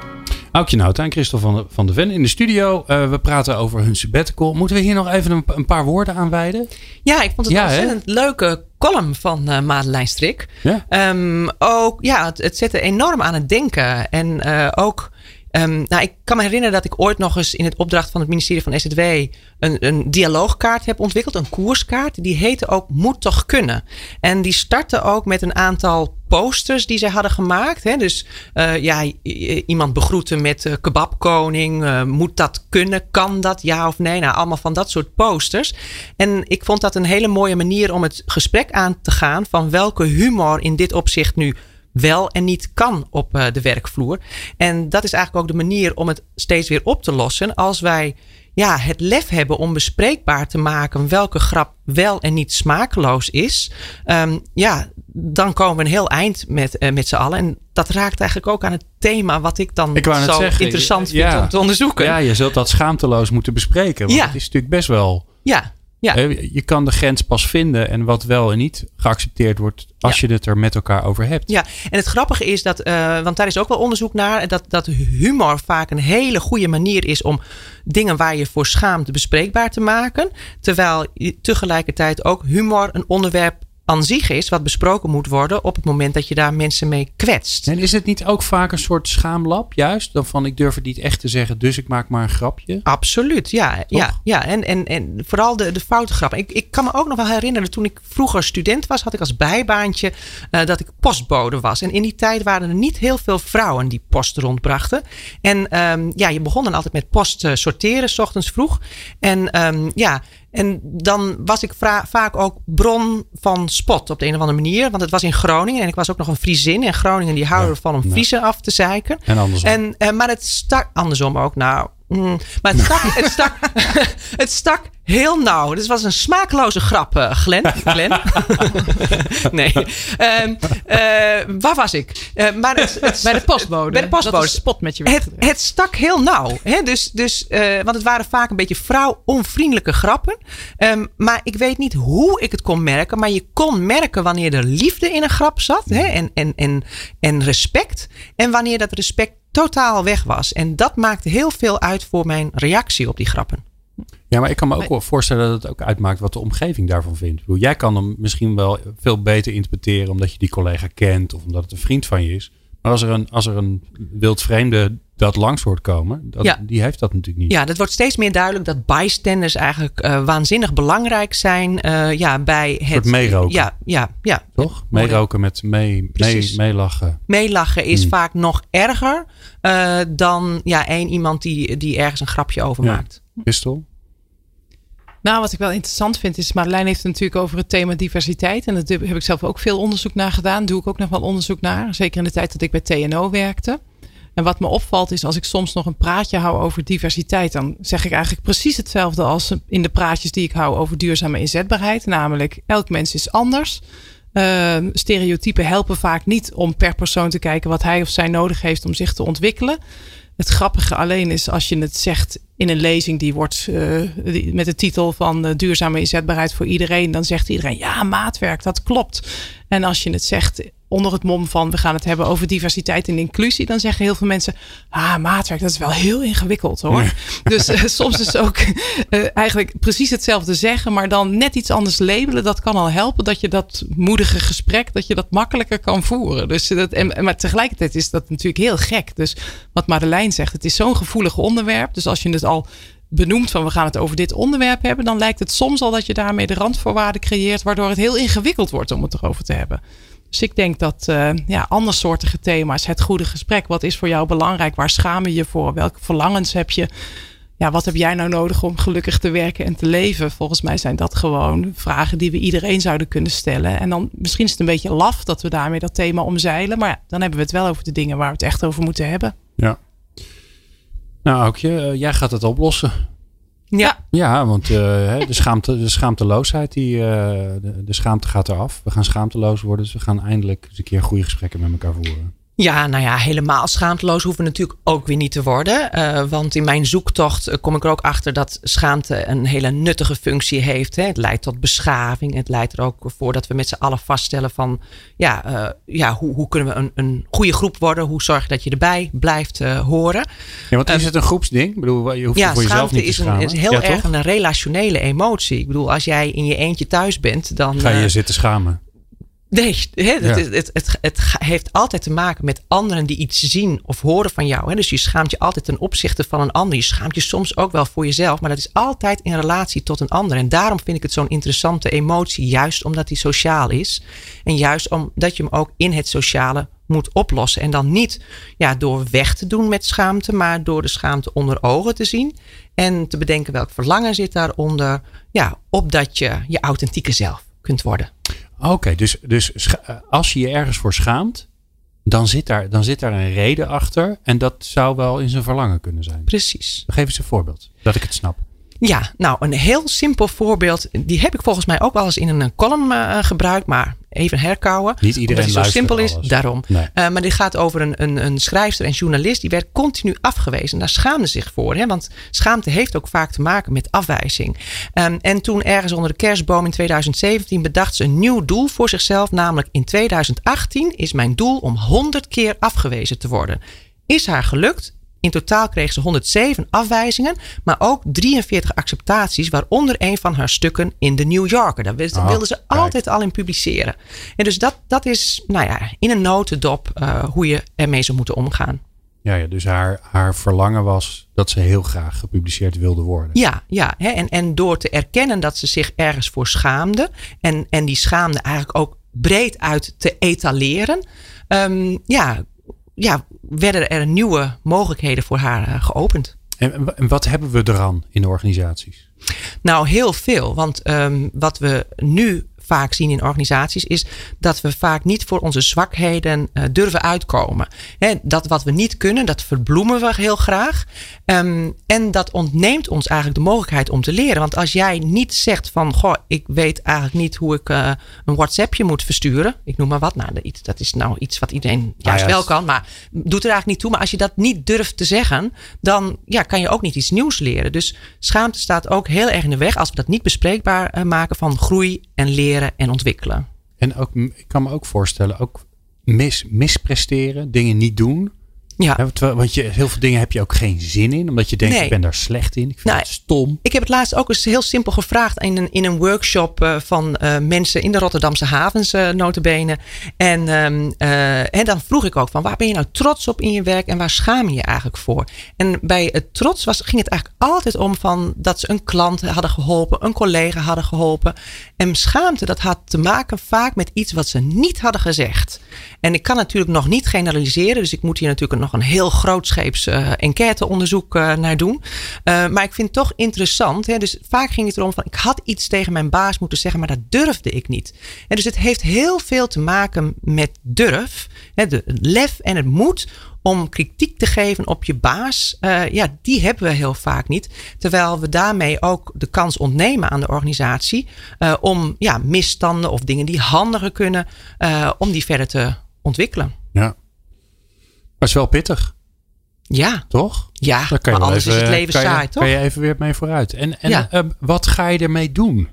Aukje Nauta en Christel van de, van de Ven in de studio. Eh, we praten over hun sabbatical. Moeten we hier nog even een, een paar woorden aan wijden? Ja, ik vond het Ja, ontzettend leuke column van eh Madeleine Strik. Ja. Ehm, ook, ja, het, het zette enorm aan het denken. En eh, ook, ehm, nou, ik kan me herinneren dat ik ooit nog eens in het opdracht van het ministerie van SZW een, een dialoogkaart heb ontwikkeld, een koerskaart. Die heette ook Moet toch kunnen. En die startte ook met een aantal posters die zij hadden gemaakt. Hè? Dus eh, ja, iemand begroeten met eh, kebabkoning. eh, moet dat kunnen? Kan dat? Ja of nee? Nou, allemaal van dat soort posters. En ik vond dat een hele mooie manier om het gesprek aan te gaan van welke humor in dit opzicht nu wel en niet kan op de werkvloer. En dat is eigenlijk ook de manier om het steeds weer op te lossen. Als wij ja, het lef hebben om bespreekbaar te maken welke grap wel en niet smakeloos is. ehm, ja, dan komen we een heel eind met, eh, met z'n allen. En dat raakt eigenlijk ook aan het thema wat ik dan Ik zo zeggen, interessant ja. vind om te onderzoeken. Ja, je zult dat schaamteloos moeten bespreken. Want Ja. het is natuurlijk best wel... ja, ja. Je kan de grens pas vinden en wat wel en niet geaccepteerd wordt als je het er met elkaar over hebt. Ja, en het grappige is dat, eh, want daar is ook wel onderzoek naar, dat, dat humor vaak een hele goede manier is om dingen waar je voor schaamt bespreekbaar te maken. Terwijl je tegelijkertijd ook humor een onderwerp aan zich is wat besproken moet worden op het moment dat je daar mensen mee kwetst. En is het niet ook vaak een soort schaamlab, juist? Dan van ik durf het niet echt te zeggen, dus ik maak maar een grapje. Absoluut, ja. ja, ja. En, en, en vooral de, de foute grappen. Ik, ik kan me ook nog wel herinneren, toen ik vroeger student was, had ik als bijbaantje eh, dat ik postbode was. En in die tijd waren er niet heel veel vrouwen die post rondbrachten. En ehm, ja, je begon dan altijd met post eh, sorteren, s ochtends vroeg. En ehm, ja, en dan was ik vaak ook bron van spot op de een of andere manier. Want het was in Groningen en ik was ook nog een Friesin. En Groningen die houden Ja, ervan om nou. Friesen af te zeiken. En andersom. En, eh, maar het stak, andersom ook, nou. mm, maar het stak, het, stak, het stak heel nauw. Dus het was een smakeloze grap, eh, Glen. Glen. nee. Ehm, eh, waar was ik? Eh, maar het, het- Bij de postbode. Bij de postbode. Dat is spot met je Het, het stak heel nauw. Hè? Dus, dus, eh, want het waren vaak een beetje vrouw-onvriendelijke grappen. Ehm, maar ik weet niet hoe ik het kon merken. Maar je kon merken wanneer er liefde in een grap zat. Hè? En, en, en, en respect. En wanneer dat respect totaal weg was. En dat maakte heel veel uit voor mijn reactie op die grappen. Ja, maar ik kan me ook wel voorstellen dat het ook uitmaakt wat de omgeving daarvan vindt. Ik bedoel, jij kan hem misschien wel veel beter interpreteren omdat je die collega kent of omdat het een vriend van je is. Maar als er een, als er een wildvreemde dat langs hoort komen, dat, Ja. die heeft dat natuurlijk niet. Ja, dat wordt steeds meer duidelijk dat bystanders eigenlijk eh, waanzinnig belangrijk zijn eh, ja, bij het. soort meeroken. Ja, ja, ja. Toch? Meeroken met mee, mee, meelachen. meelachen is Hmm. vaak nog erger eh, dan ja, één iemand die, die ergens een grapje over Ja. maakt. Christel? Nou, wat ik wel interessant vind is, Marlijn heeft het natuurlijk over het thema diversiteit. En daar heb ik zelf ook veel onderzoek naar gedaan. Doe ik ook nog wel onderzoek naar. Zeker in de tijd dat ik bij TNO werkte. En wat me opvalt is, als ik soms nog een praatje hou over diversiteit, dan zeg ik eigenlijk precies hetzelfde als in de praatjes die ik hou over duurzame inzetbaarheid. Namelijk, elk mens is anders. Ehm, stereotypen helpen vaak niet om per persoon te kijken wat hij of zij nodig heeft om zich te ontwikkelen. Het grappige alleen is als je het zegt in een lezing die wordt die, met de titel van uh, duurzame inzetbaarheid voor iedereen, dan zegt iedereen ja, maatwerk, dat klopt. En als je het zegt onder het mom van we gaan het hebben over diversiteit en inclusie, dan zeggen heel veel mensen, ah, maatwerk, dat is wel heel ingewikkeld hoor. Dus uh, soms is ook uh, eigenlijk precies hetzelfde zeggen, maar dan net iets anders labelen. Dat kan al helpen dat je dat moedige gesprek, dat je dat makkelijker kan voeren. Dus dat, en, maar tegelijkertijd is dat natuurlijk heel gek. Dus wat Madeleine zegt, het is zo'n gevoelig onderwerp. Dus als je het al benoemt van we gaan het over dit onderwerp hebben, dan lijkt het soms al dat je daarmee de randvoorwaarden creëert, waardoor het heel ingewikkeld wordt om het erover te hebben. Dus ik denk dat uh, ja, andersoortige thema's, het goede gesprek, wat is voor jou belangrijk, waar schaam je je voor, welke verlangens heb je, ja, wat heb jij nou nodig om gelukkig te werken en te leven? Volgens mij zijn dat gewoon vragen die we iedereen zouden kunnen stellen. En dan misschien is het een beetje laf dat we daarmee dat thema omzeilen, maar dan hebben we het wel over de dingen waar we het echt over moeten hebben. Ja. Nou, Aukje, uh, jij gaat het oplossen. Ja. Ja, want uh, de, schaamte, de schaamteloosheid, die, uh, de, de, schaamte gaat eraf. We gaan schaamteloos worden, dus we gaan eindelijk eens een keer goede gesprekken met elkaar voeren. Ja, nou ja, helemaal schaamteloos hoeven we natuurlijk ook weer niet te worden. Uh, want in mijn zoektocht kom ik er ook achter dat schaamte een hele nuttige functie heeft. Hè. Het leidt tot beschaving. Het leidt er ook voor dat we met z'n allen vaststellen van... ja, uh, ja hoe, hoe kunnen we een, een goede groep worden? Hoe zorg je dat je erbij blijft uh, horen? Ja, want is het een groepsding? Ik bedoel, je hoeft ja, voor jezelf niet te schamen. is, een, is heel ja, erg toch? een relationele emotie. Ik bedoel, als jij in je eentje thuis bent, dan... Ga je zitten schamen? Nee, het, ja. het, het, het, het, heeft altijd te maken met anderen die iets zien of horen van jou. Dus je schaamt je altijd ten opzichte van een ander. Je schaamt je soms ook wel voor jezelf, maar dat is altijd in relatie tot een ander. En daarom vind ik het zo'n interessante emotie, juist omdat die sociaal is. En juist omdat je hem ook in het sociale moet oplossen. En dan niet ja, door weg te doen met schaamte, maar door de schaamte onder ogen te zien. En te bedenken welk verlangen zit daaronder. Ja, opdat je je authentieke zelf kunt worden. Oké, okay, dus, dus als je je ergens voor schaamt, dan zit, daar, dan zit daar een reden achter. En dat zou wel in zijn verlangen kunnen zijn. Precies. Geef eens een voorbeeld, dat ik het snap. Ja, nou een heel simpel voorbeeld. Die heb ik volgens mij ook wel eens in een column uh, gebruikt. Maar even herkauwen. Niet iedereen het zo simpel is, alles. daarom. Nee. Uh, maar dit gaat over een, een, een schrijfster en journalist. Die werd continu afgewezen. Daar schaamde zich voor. Hè? Want schaamte heeft ook vaak te maken met afwijzing. Um, en toen ergens onder de kerstboom in 2017 bedacht ze een nieuw doel voor zichzelf. Namelijk in 2018 is mijn doel om 100 keer afgewezen te worden. Is haar gelukt? In totaal kreeg ze 107 afwijzingen, maar ook 43 acceptaties, waaronder een van haar stukken in de New Yorker. Daar wilde, Oh, wilde ze kijk. altijd al in publiceren. En dus dat, dat is, nou ja, in een notendop uh, hoe je ermee zou moeten omgaan. Ja, ja dus haar, haar verlangen was dat ze heel graag gepubliceerd wilde worden. Ja, ja hè, en, en door te erkennen dat ze zich ergens voor schaamde en, en die schaamde eigenlijk ook breed uit te etaleren, um, ja, ja, werden er nieuwe mogelijkheden voor haar uh, geopend. En, en wat hebben we eraan in de organisaties? Nou, heel veel. Want um, wat we nu vaak zien in organisaties is dat we vaak niet voor onze zwakheden uh, durven uitkomen. He, dat wat we niet kunnen, dat verbloemen we heel graag. Um, en dat ontneemt ons eigenlijk de mogelijkheid om te leren. Want als jij niet zegt van, goh, ik weet eigenlijk niet hoe ik uh, een WhatsAppje moet versturen. Ik noem maar wat. Nou, dat is nou iets wat iedereen juist ja, wel kan, maar doet er eigenlijk niet toe. Maar als je dat niet durft te zeggen, dan ja, kan je ook niet iets nieuws leren. Dus schaamte staat ook heel erg in de weg als we dat niet bespreekbaar uh, maken van groei en leren en ontwikkelen. En ook, ik kan me ook voorstellen, ook mis, mispresteren, dingen niet doen. Ja. Want je, heel veel dingen heb je ook geen zin in, omdat je denkt, Nee. ik ben daar slecht in. Ik vind Nou, het stom. Ik heb het laatst ook eens heel simpel gevraagd in een, in een workshop uh, van uh, mensen in de Rotterdamse havens, uh, notabene. En, um, en dan vroeg ik ook van, waar ben je nou trots op in je werk en waar schaam je je eigenlijk voor? En bij het trots was, ging het eigenlijk altijd om van dat ze een klant hadden geholpen, een collega hadden geholpen. En schaamte, dat had te maken vaak met iets wat ze niet hadden gezegd. En ik kan natuurlijk nog niet generaliseren, dus ik moet hier natuurlijk nog een heel grootscheeps uh, enquêteonderzoek uh, naar doen. Uh, maar ik vind het toch interessant. Hè? Dus vaak ging het erom van ik had iets tegen mijn baas moeten zeggen, maar dat durfde ik niet. En dus het heeft heel veel te maken met durf, hè? de lef en het moed om kritiek te geven op je baas, ja, die hebben we heel vaak niet. Terwijl we daarmee ook de kans ontnemen aan de organisatie om ja, misstanden of dingen die handiger kunnen, om die verder te ontwikkelen. Ja. Maar het is wel pittig. Ja. Toch? Ja, Dan kan je maar anders is het leven kan je, saai, toch? Kan je even weer mee vooruit. En, en Ja. eh, wat ga je ermee doen?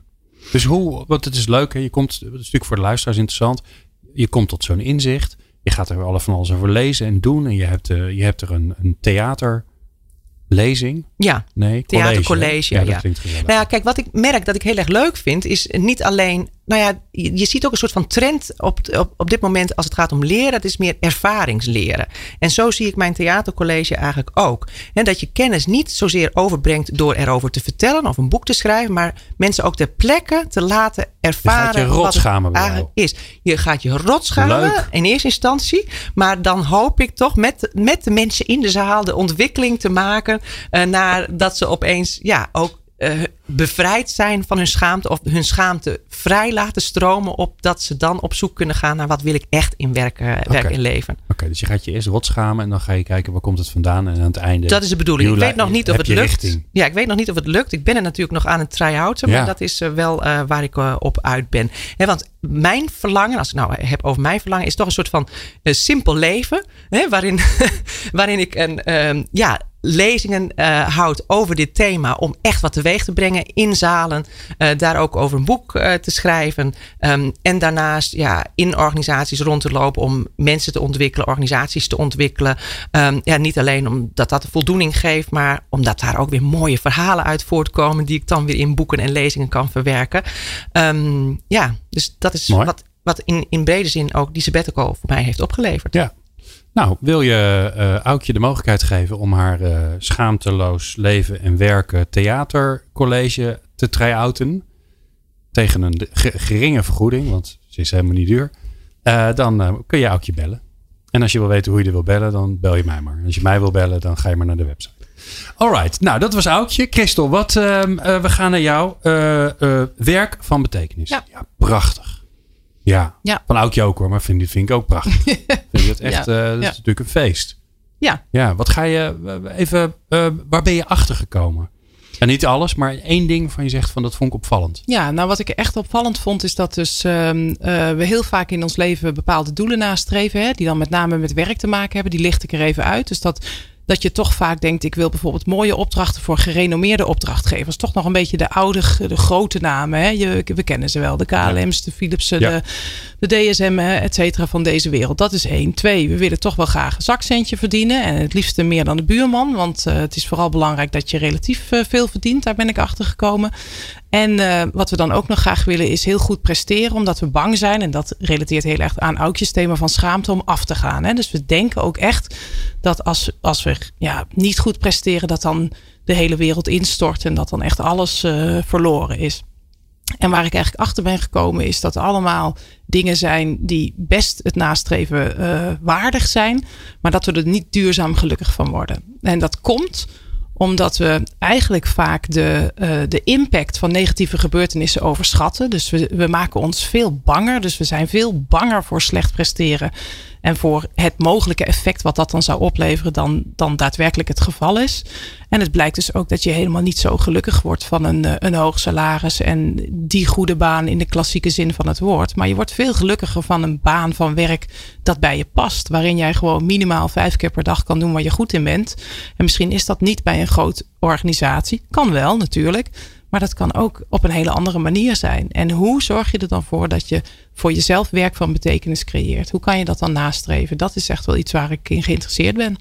Dus hoe, want het is leuk, hè? je komt, het is natuurlijk voor de luisteraars interessant. Je komt tot zo'n inzicht. Je gaat er alle van alles over lezen en doen. En je hebt, eh, je hebt er een, een theaterlezing. Ja. Nee, Theatercollege, ja. dat klinkt gezellig. Nou ja, kijk, wat ik merk dat ik heel erg leuk vind, is niet alleen. Nou ja, je, je ziet ook een soort van trend op, op, op dit moment als het gaat om leren. Dat is meer ervaringsleren. En zo zie ik mijn theatercollege eigenlijk ook. En dat je kennis niet zozeer overbrengt door erover te vertellen of een boek te schrijven, maar mensen ook ter plekke te laten ervaren. je wat het rotschamen bij eigenlijk is. Je gaat je rotschamen Leuk. in eerste instantie. Maar dan hoop ik toch met, met de mensen in de zaal de ontwikkeling te maken. eh, naar dat ze opeens ja, ook eh, bevrijd zijn van hun schaamte. Of hun schaamte vrij laten stromen. Op dat ze dan op zoek kunnen gaan naar wat wil ik echt in werk, eh, werk in leven. Oké, dus je gaat je eerst rotschamen en dan ga je kijken waar komt het vandaan. En aan het einde. Dat is de bedoeling. Ik weet nog niet of het lukt. richting. Ja, ik weet nog niet of het lukt. Ik ben er natuurlijk nog aan het try-outen. Maar Ja. dat is eh, wel eh, waar ik eh, op uit ben. Want mijn verlangen, als ik nou heb over mijn verlangen, is toch een soort van eh, simpel leven. Hè, waarin, waarin ik een, ehm, ja, lezingen eh houd over dit thema. Om echt wat teweeg te brengen in zalen. eh, daar ook over een boek eh, te schrijven. Ehm, en daarnaast ja, in organisaties rond te lopen om mensen te ontwikkelen, organisaties te ontwikkelen. Ehm, ja, niet alleen omdat dat voldoening geeft, maar omdat daar ook weer mooie verhalen uit voortkomen. Die ik dan weer in boeken en lezingen kan verwerken. Ehm, ja, dus dat is Mooi. wat, wat in, in brede zin ook die sabbatical voor mij heeft opgeleverd. Ja. Nou, wil je eh Aukje de mogelijkheid geven om haar eh, schaamteloos leven en werken theatercollege te try-outen? Tegen een ge- geringe vergoeding, want ze is helemaal niet duur. Eh, dan kun je Aukje bellen. En als je wil weten hoe je er wil bellen, dan bel je mij maar. Als je mij wil bellen, dan ga je maar naar de website. Alright, nou dat was Aukje. Christel, wat, ehm, eh, we gaan naar jou. Werk van betekenis. Ja. prachtig. Ja, Ja. van Aukje ook hoor, maar vind, die vind ik ook prachtig. vind je het echt, Ja. eh, dat is natuurlijk een feest. Ja. Ja, wat ga je, eh, even, eh, waar ben je achter gekomen? En niet alles, maar één ding van je zegt van dat vond ik opvallend. Ja, nou wat ik echt opvallend vond is dat dus ehm, eh, we heel vaak in ons leven bepaalde doelen nastreven. Hè, die dan met name met werk te maken hebben. Die licht ik er even uit. Dus dat, dat je toch vaak denkt, ik wil bijvoorbeeld mooie opdrachten voor gerenommeerde opdrachtgevers. Toch nog een beetje de oude, de grote namen. Hè. Je, we kennen ze wel. De KLM's, de Philipsen, Ja. de, de DSM, et cetera, van deze wereld. Dat is één. Twee, we willen toch wel graag een zakcentje verdienen. En het liefste meer dan de buurman. Want eh, het is vooral belangrijk dat je relatief eh, veel verdient. Daar ben ik achter gekomen. En eh, wat we dan ook nog graag willen is heel goed presteren. Omdat we bang zijn. En dat relateert heel erg aan Aukjes thema van schaamte om af te gaan. Hè. Dus we denken ook echt dat als, als we ja, niet goed presteren. Dat dan de hele wereld instort. En dat dan echt alles eh, verloren is. En waar ik eigenlijk achter ben gekomen is dat allemaal dingen zijn die best het nastreven eh, waardig zijn, maar dat we er niet duurzaam gelukkig van worden. En dat komt omdat we eigenlijk vaak de, eh, de impact van negatieve gebeurtenissen overschatten. Dus we, we maken ons veel banger. Dus we zijn veel banger voor slecht presteren. En voor het mogelijke effect wat dat dan zou opleveren dan, dan daadwerkelijk het geval is. En het blijkt dus ook dat je helemaal niet zo gelukkig wordt van een, eh, een hoog salaris en die goede baan in de klassieke zin van het woord. Maar je wordt veel gelukkiger van een baan van werk dat bij je past. Waarin jij gewoon minimaal vijf keer per dag kan doen waar je goed in bent. En misschien is dat niet bij een grote organisatie. Kan wel natuurlijk. Maar dat kan ook op een hele andere manier zijn. En hoe zorg je er dan voor dat je voor jezelf werk van betekenis creëert? Hoe kan je dat dan nastreven? Dat is echt wel iets waar ik in geïnteresseerd ben.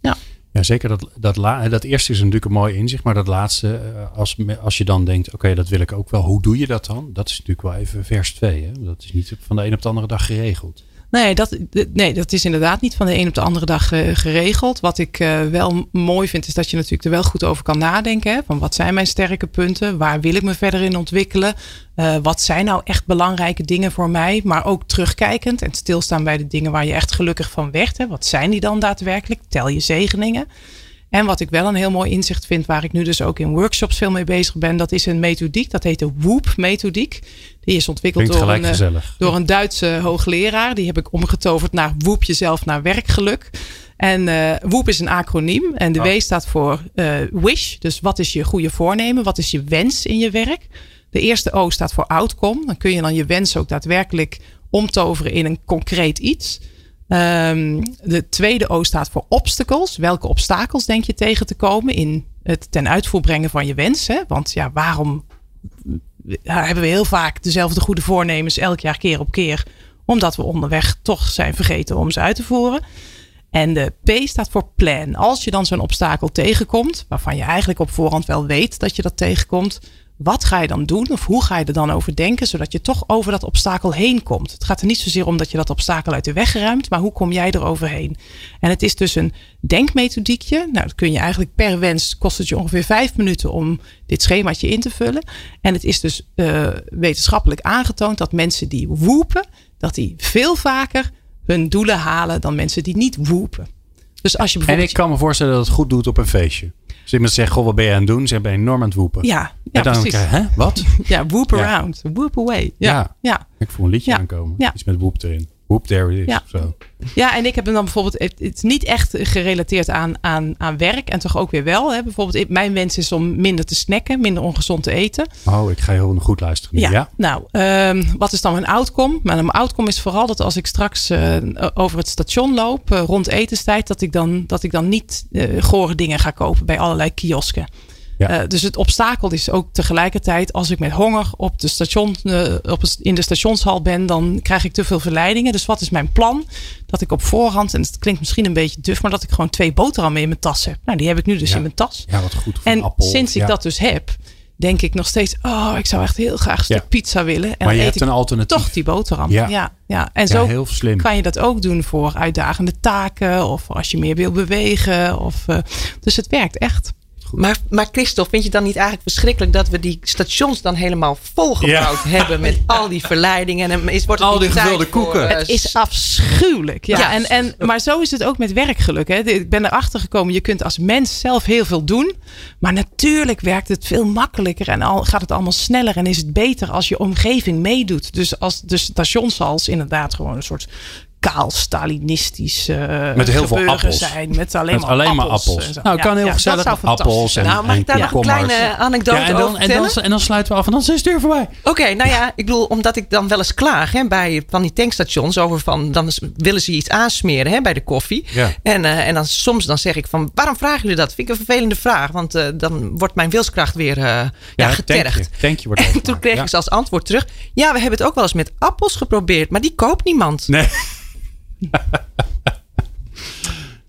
Ja. Ja, zeker. Dat, dat, la, dat eerste is natuurlijk een mooi inzicht. Maar dat laatste, eh, als, als je dan denkt, oké, dat wil ik ook wel. Hoe doe je dat dan? Dat is natuurlijk wel even vers 2. Dat is niet van de een op de andere dag geregeld. Nee dat, nee, dat is inderdaad niet van de een op de andere dag eh, geregeld. Wat ik eh, wel mooi vind, is dat je natuurlijk er wel goed over kan nadenken. Van wat zijn mijn sterke punten? Waar wil ik me verder in ontwikkelen? Uh, wat zijn nou echt belangrijke dingen voor mij? Maar ook terugkijkend en stilstaan bij de dingen waar je echt gelukkig van werd. Wat zijn die dan daadwerkelijk? Tel je zegeningen. En wat ik wel een heel mooi inzicht vind, waar ik nu dus ook in workshops veel mee bezig ben, dat is een methodiek. Dat heet de WOOP-methodiek. Die is ontwikkeld door een, gezellig. door een Duitse hoogleraar. Die heb ik omgetoverd naar Woep jezelf naar werkgeluk. En uh, WOOP is een acroniem. En de Oh. W staat voor uh, wish. Dus wat is je goede voornemen? Wat is je wens in je werk? De eerste O staat voor outcome. Dan kun je dan je wens ook daadwerkelijk omtoveren in een concreet iets. Ehm, de tweede O staat voor obstacles. Welke obstakels denk je tegen te komen in het ten uitvoer brengen van je wens? Hè? Want ja, waarom hebben we heel vaak dezelfde goede voornemens elk jaar keer op keer? Omdat we onderweg toch zijn vergeten om ze uit te voeren. En de P staat voor plan. Als je dan zo'n obstakel tegenkomt, waarvan je eigenlijk op voorhand wel weet dat je dat tegenkomt, wat ga je dan doen? Of hoe ga je er dan over denken, zodat je toch over dat obstakel heen komt? Het gaat er niet zozeer om dat je dat obstakel uit de weg ruimt, maar hoe kom jij er overheen? En het is dus een denkmethodiekje. Nou, dat kun je eigenlijk per wens, kost het je ongeveer vijf minuten om dit schemaatje in te vullen. En het is dus uh, wetenschappelijk aangetoond dat mensen die woepen, dat die veel vaker hun doelen halen dan mensen die niet woepen. Dus als je bijvoorbeeld... En ik kan me voorstellen dat het goed doet op een feestje. Als iemand zegt, goh, wat ben je aan het doen? Ze hebben enorm aan het woepen. Ja, ja dan precies. Krijg, hè, wat? ja, whoop around. Whoop away. Ja, ja. ja. Ik voel een liedje aankomen. Iets met woep erin. Whoop, there it is. Ja. Zo. ja, en ik heb hem dan bijvoorbeeld... Het is niet echt gerelateerd aan, aan, aan werk. En toch ook weer wel. Hè. Bijvoorbeeld, mijn wens is om minder te snacken. Minder ongezond te eten. Oh, ik ga heel goed luisteren. Ja, ja. nou, um, wat is dan mijn outcome? Maar mijn outcome is vooral dat als ik straks uh, over het station loop... Uh, rond etenstijd, dat ik dan, dat ik dan niet uh, gore dingen ga kopen bij allerlei kiosken. Ja. Uh, dus het obstakel is ook tegelijkertijd, als ik met honger op de station, uh, op het, in de stationshal ben, dan krijg ik te veel verleidingen. Dus wat is mijn plan? Dat ik op voorhand, en het klinkt misschien een beetje duf, maar dat ik gewoon twee boterhammen in mijn tas heb. Nou, die heb ik nu dus ja. in mijn tas. Ja, wat goed. En appel. sinds ik ja. dat dus heb, denk ik nog steeds, oh, ik zou echt heel graag een stuk Ja. pizza willen. En maar je hebt een alternatief. toch die boterham. Ja. Ja, ja. En Ja, zo heel slim. kan je dat ook doen voor uitdagende taken of als je meer wil bewegen. Of, uh, dus het werkt echt. Maar, maar Christophe, vind je het dan niet eigenlijk verschrikkelijk dat we die stations dan helemaal volgebouwd Ja. hebben met al die verleidingen? En is, wordt het Al die gevulde voor, koeken. eh, Het is afschuwelijk. Ja. Ja. En, en, maar zo is het ook met werkgeluk. Hè. Ik ben erachter gekomen, je kunt als mens zelf heel veel doen. Maar natuurlijk werkt het veel makkelijker en al, gaat het allemaal sneller. En is het beter als je omgeving meedoet. Dus als de stationshals inderdaad gewoon een soort kaal Stalinistisch uh, Met heel veel appels. zijn. Met alleen Met maar alleen maar appels. appels. zo. Nou, Ja, kan heel ja, dat gezellig appels en- Nou, mag ik daar nog een kleine anekdote Ja, en, dan, over en, vertellen? dan, en dan sluiten we af en dan is de deur voorbij. Oké, nou ja, ik bedoel, omdat ik dan wel eens klaag hè, bij van die tankstations over van, dan willen ze iets aansmeren hè, bij de koffie. Ja. En, eh, en dan soms dan zeg ik van, waarom vragen jullie dat? Vind ik een vervelende vraag, want eh, dan wordt mijn wilskracht weer eh, ja, getergd. Tankje, wordt En toen kreeg Ja. ik ze als antwoord terug. Ja, we hebben het ook wel eens met appels geprobeerd, maar die koopt niemand. Nee.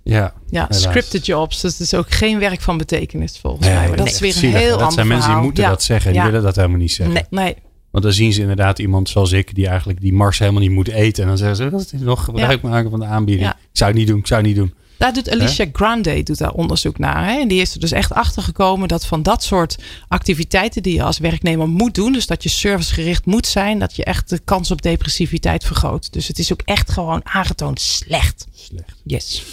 Ja, Ja, helaas. scripted jobs. Dat is ook geen werk van betekenis volgens Nee, mij. Maar dat is weer een zielig. heel Dat ander zijn mensen die verhaal. moeten Ja. dat zeggen. Die Ja. willen dat helemaal niet zeggen. Nee. Nee, Want dan zien ze inderdaad iemand zoals ik, die eigenlijk die mars helemaal niet moet eten. En dan zeggen ze, wat is nog gebruik maken van de aanbieding. Ik zou het niet doen, ik zou het niet doen. Daar doet Alicia Grande doet daar onderzoek naar. Hè? En die is er dus echt achter gekomen dat van dat soort activiteiten die je als werknemer moet doen, dus dat je servicegericht moet zijn, dat je echt de kans op depressiviteit vergroot. Dus het is ook echt gewoon aangetoond slecht. Slecht. Yes.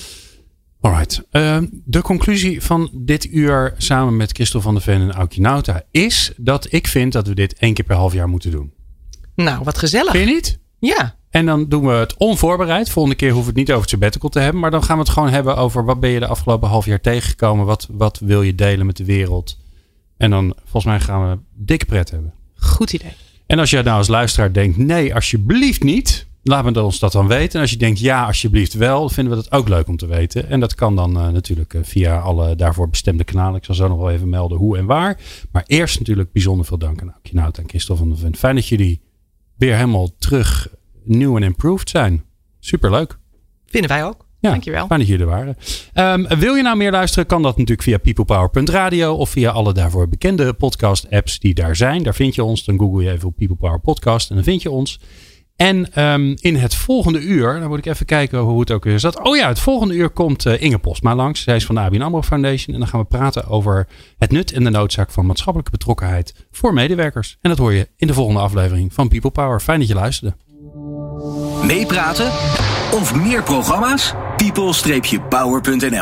Alright. Ehm, de conclusie van dit uur samen met Christel van der Ven en Aukje Nauta is dat ik vind dat we dit één keer per half jaar moeten doen. Nou, wat gezellig. Vind je niet? Ja. En dan doen we het onvoorbereid. Volgende keer hoeven we het niet over het sabbatical te hebben. Maar dan gaan we het gewoon hebben over wat ben je de afgelopen half jaar tegengekomen. Wat, wat wil je delen met de wereld. En dan volgens mij gaan we dikke pret hebben. Goed idee. En als jij nou als luisteraar denkt nee alsjeblieft niet. Laat me ons dat dan weten. En als je denkt ja alsjeblieft wel. Vinden we dat ook leuk om te weten. En dat kan dan eh, natuurlijk eh, via alle daarvoor bestemde kanalen. Ik zal zo nog wel even melden hoe en waar. Maar eerst natuurlijk bijzonder veel dank aan Aukje Nout en Christel van der. Fijn dat jullie weer helemaal terug nieuw en improved zijn. Superleuk. Vinden wij ook. Ja, Dankjewel. Fijn dat jullie er waren. Ehm, wil je nou meer luisteren? Kan dat natuurlijk via peoplepower.radio of via alle daarvoor bekende podcast apps die daar zijn. Daar vind je ons. Dan google je even op People Power Podcast en dan vind je ons. En ehm, in het volgende uur, dan moet ik even kijken hoe het ook weer zat. Oh ja, het volgende uur komt eh, Inge Postma langs. Zij is van de ABN AMRO Foundation. En dan gaan we praten over het nut en de noodzaak van maatschappelijke betrokkenheid voor medewerkers. En dat hoor je in de volgende aflevering van People Power. Fijn dat je luisterde. Meepraten of meer programma's? people-power.nl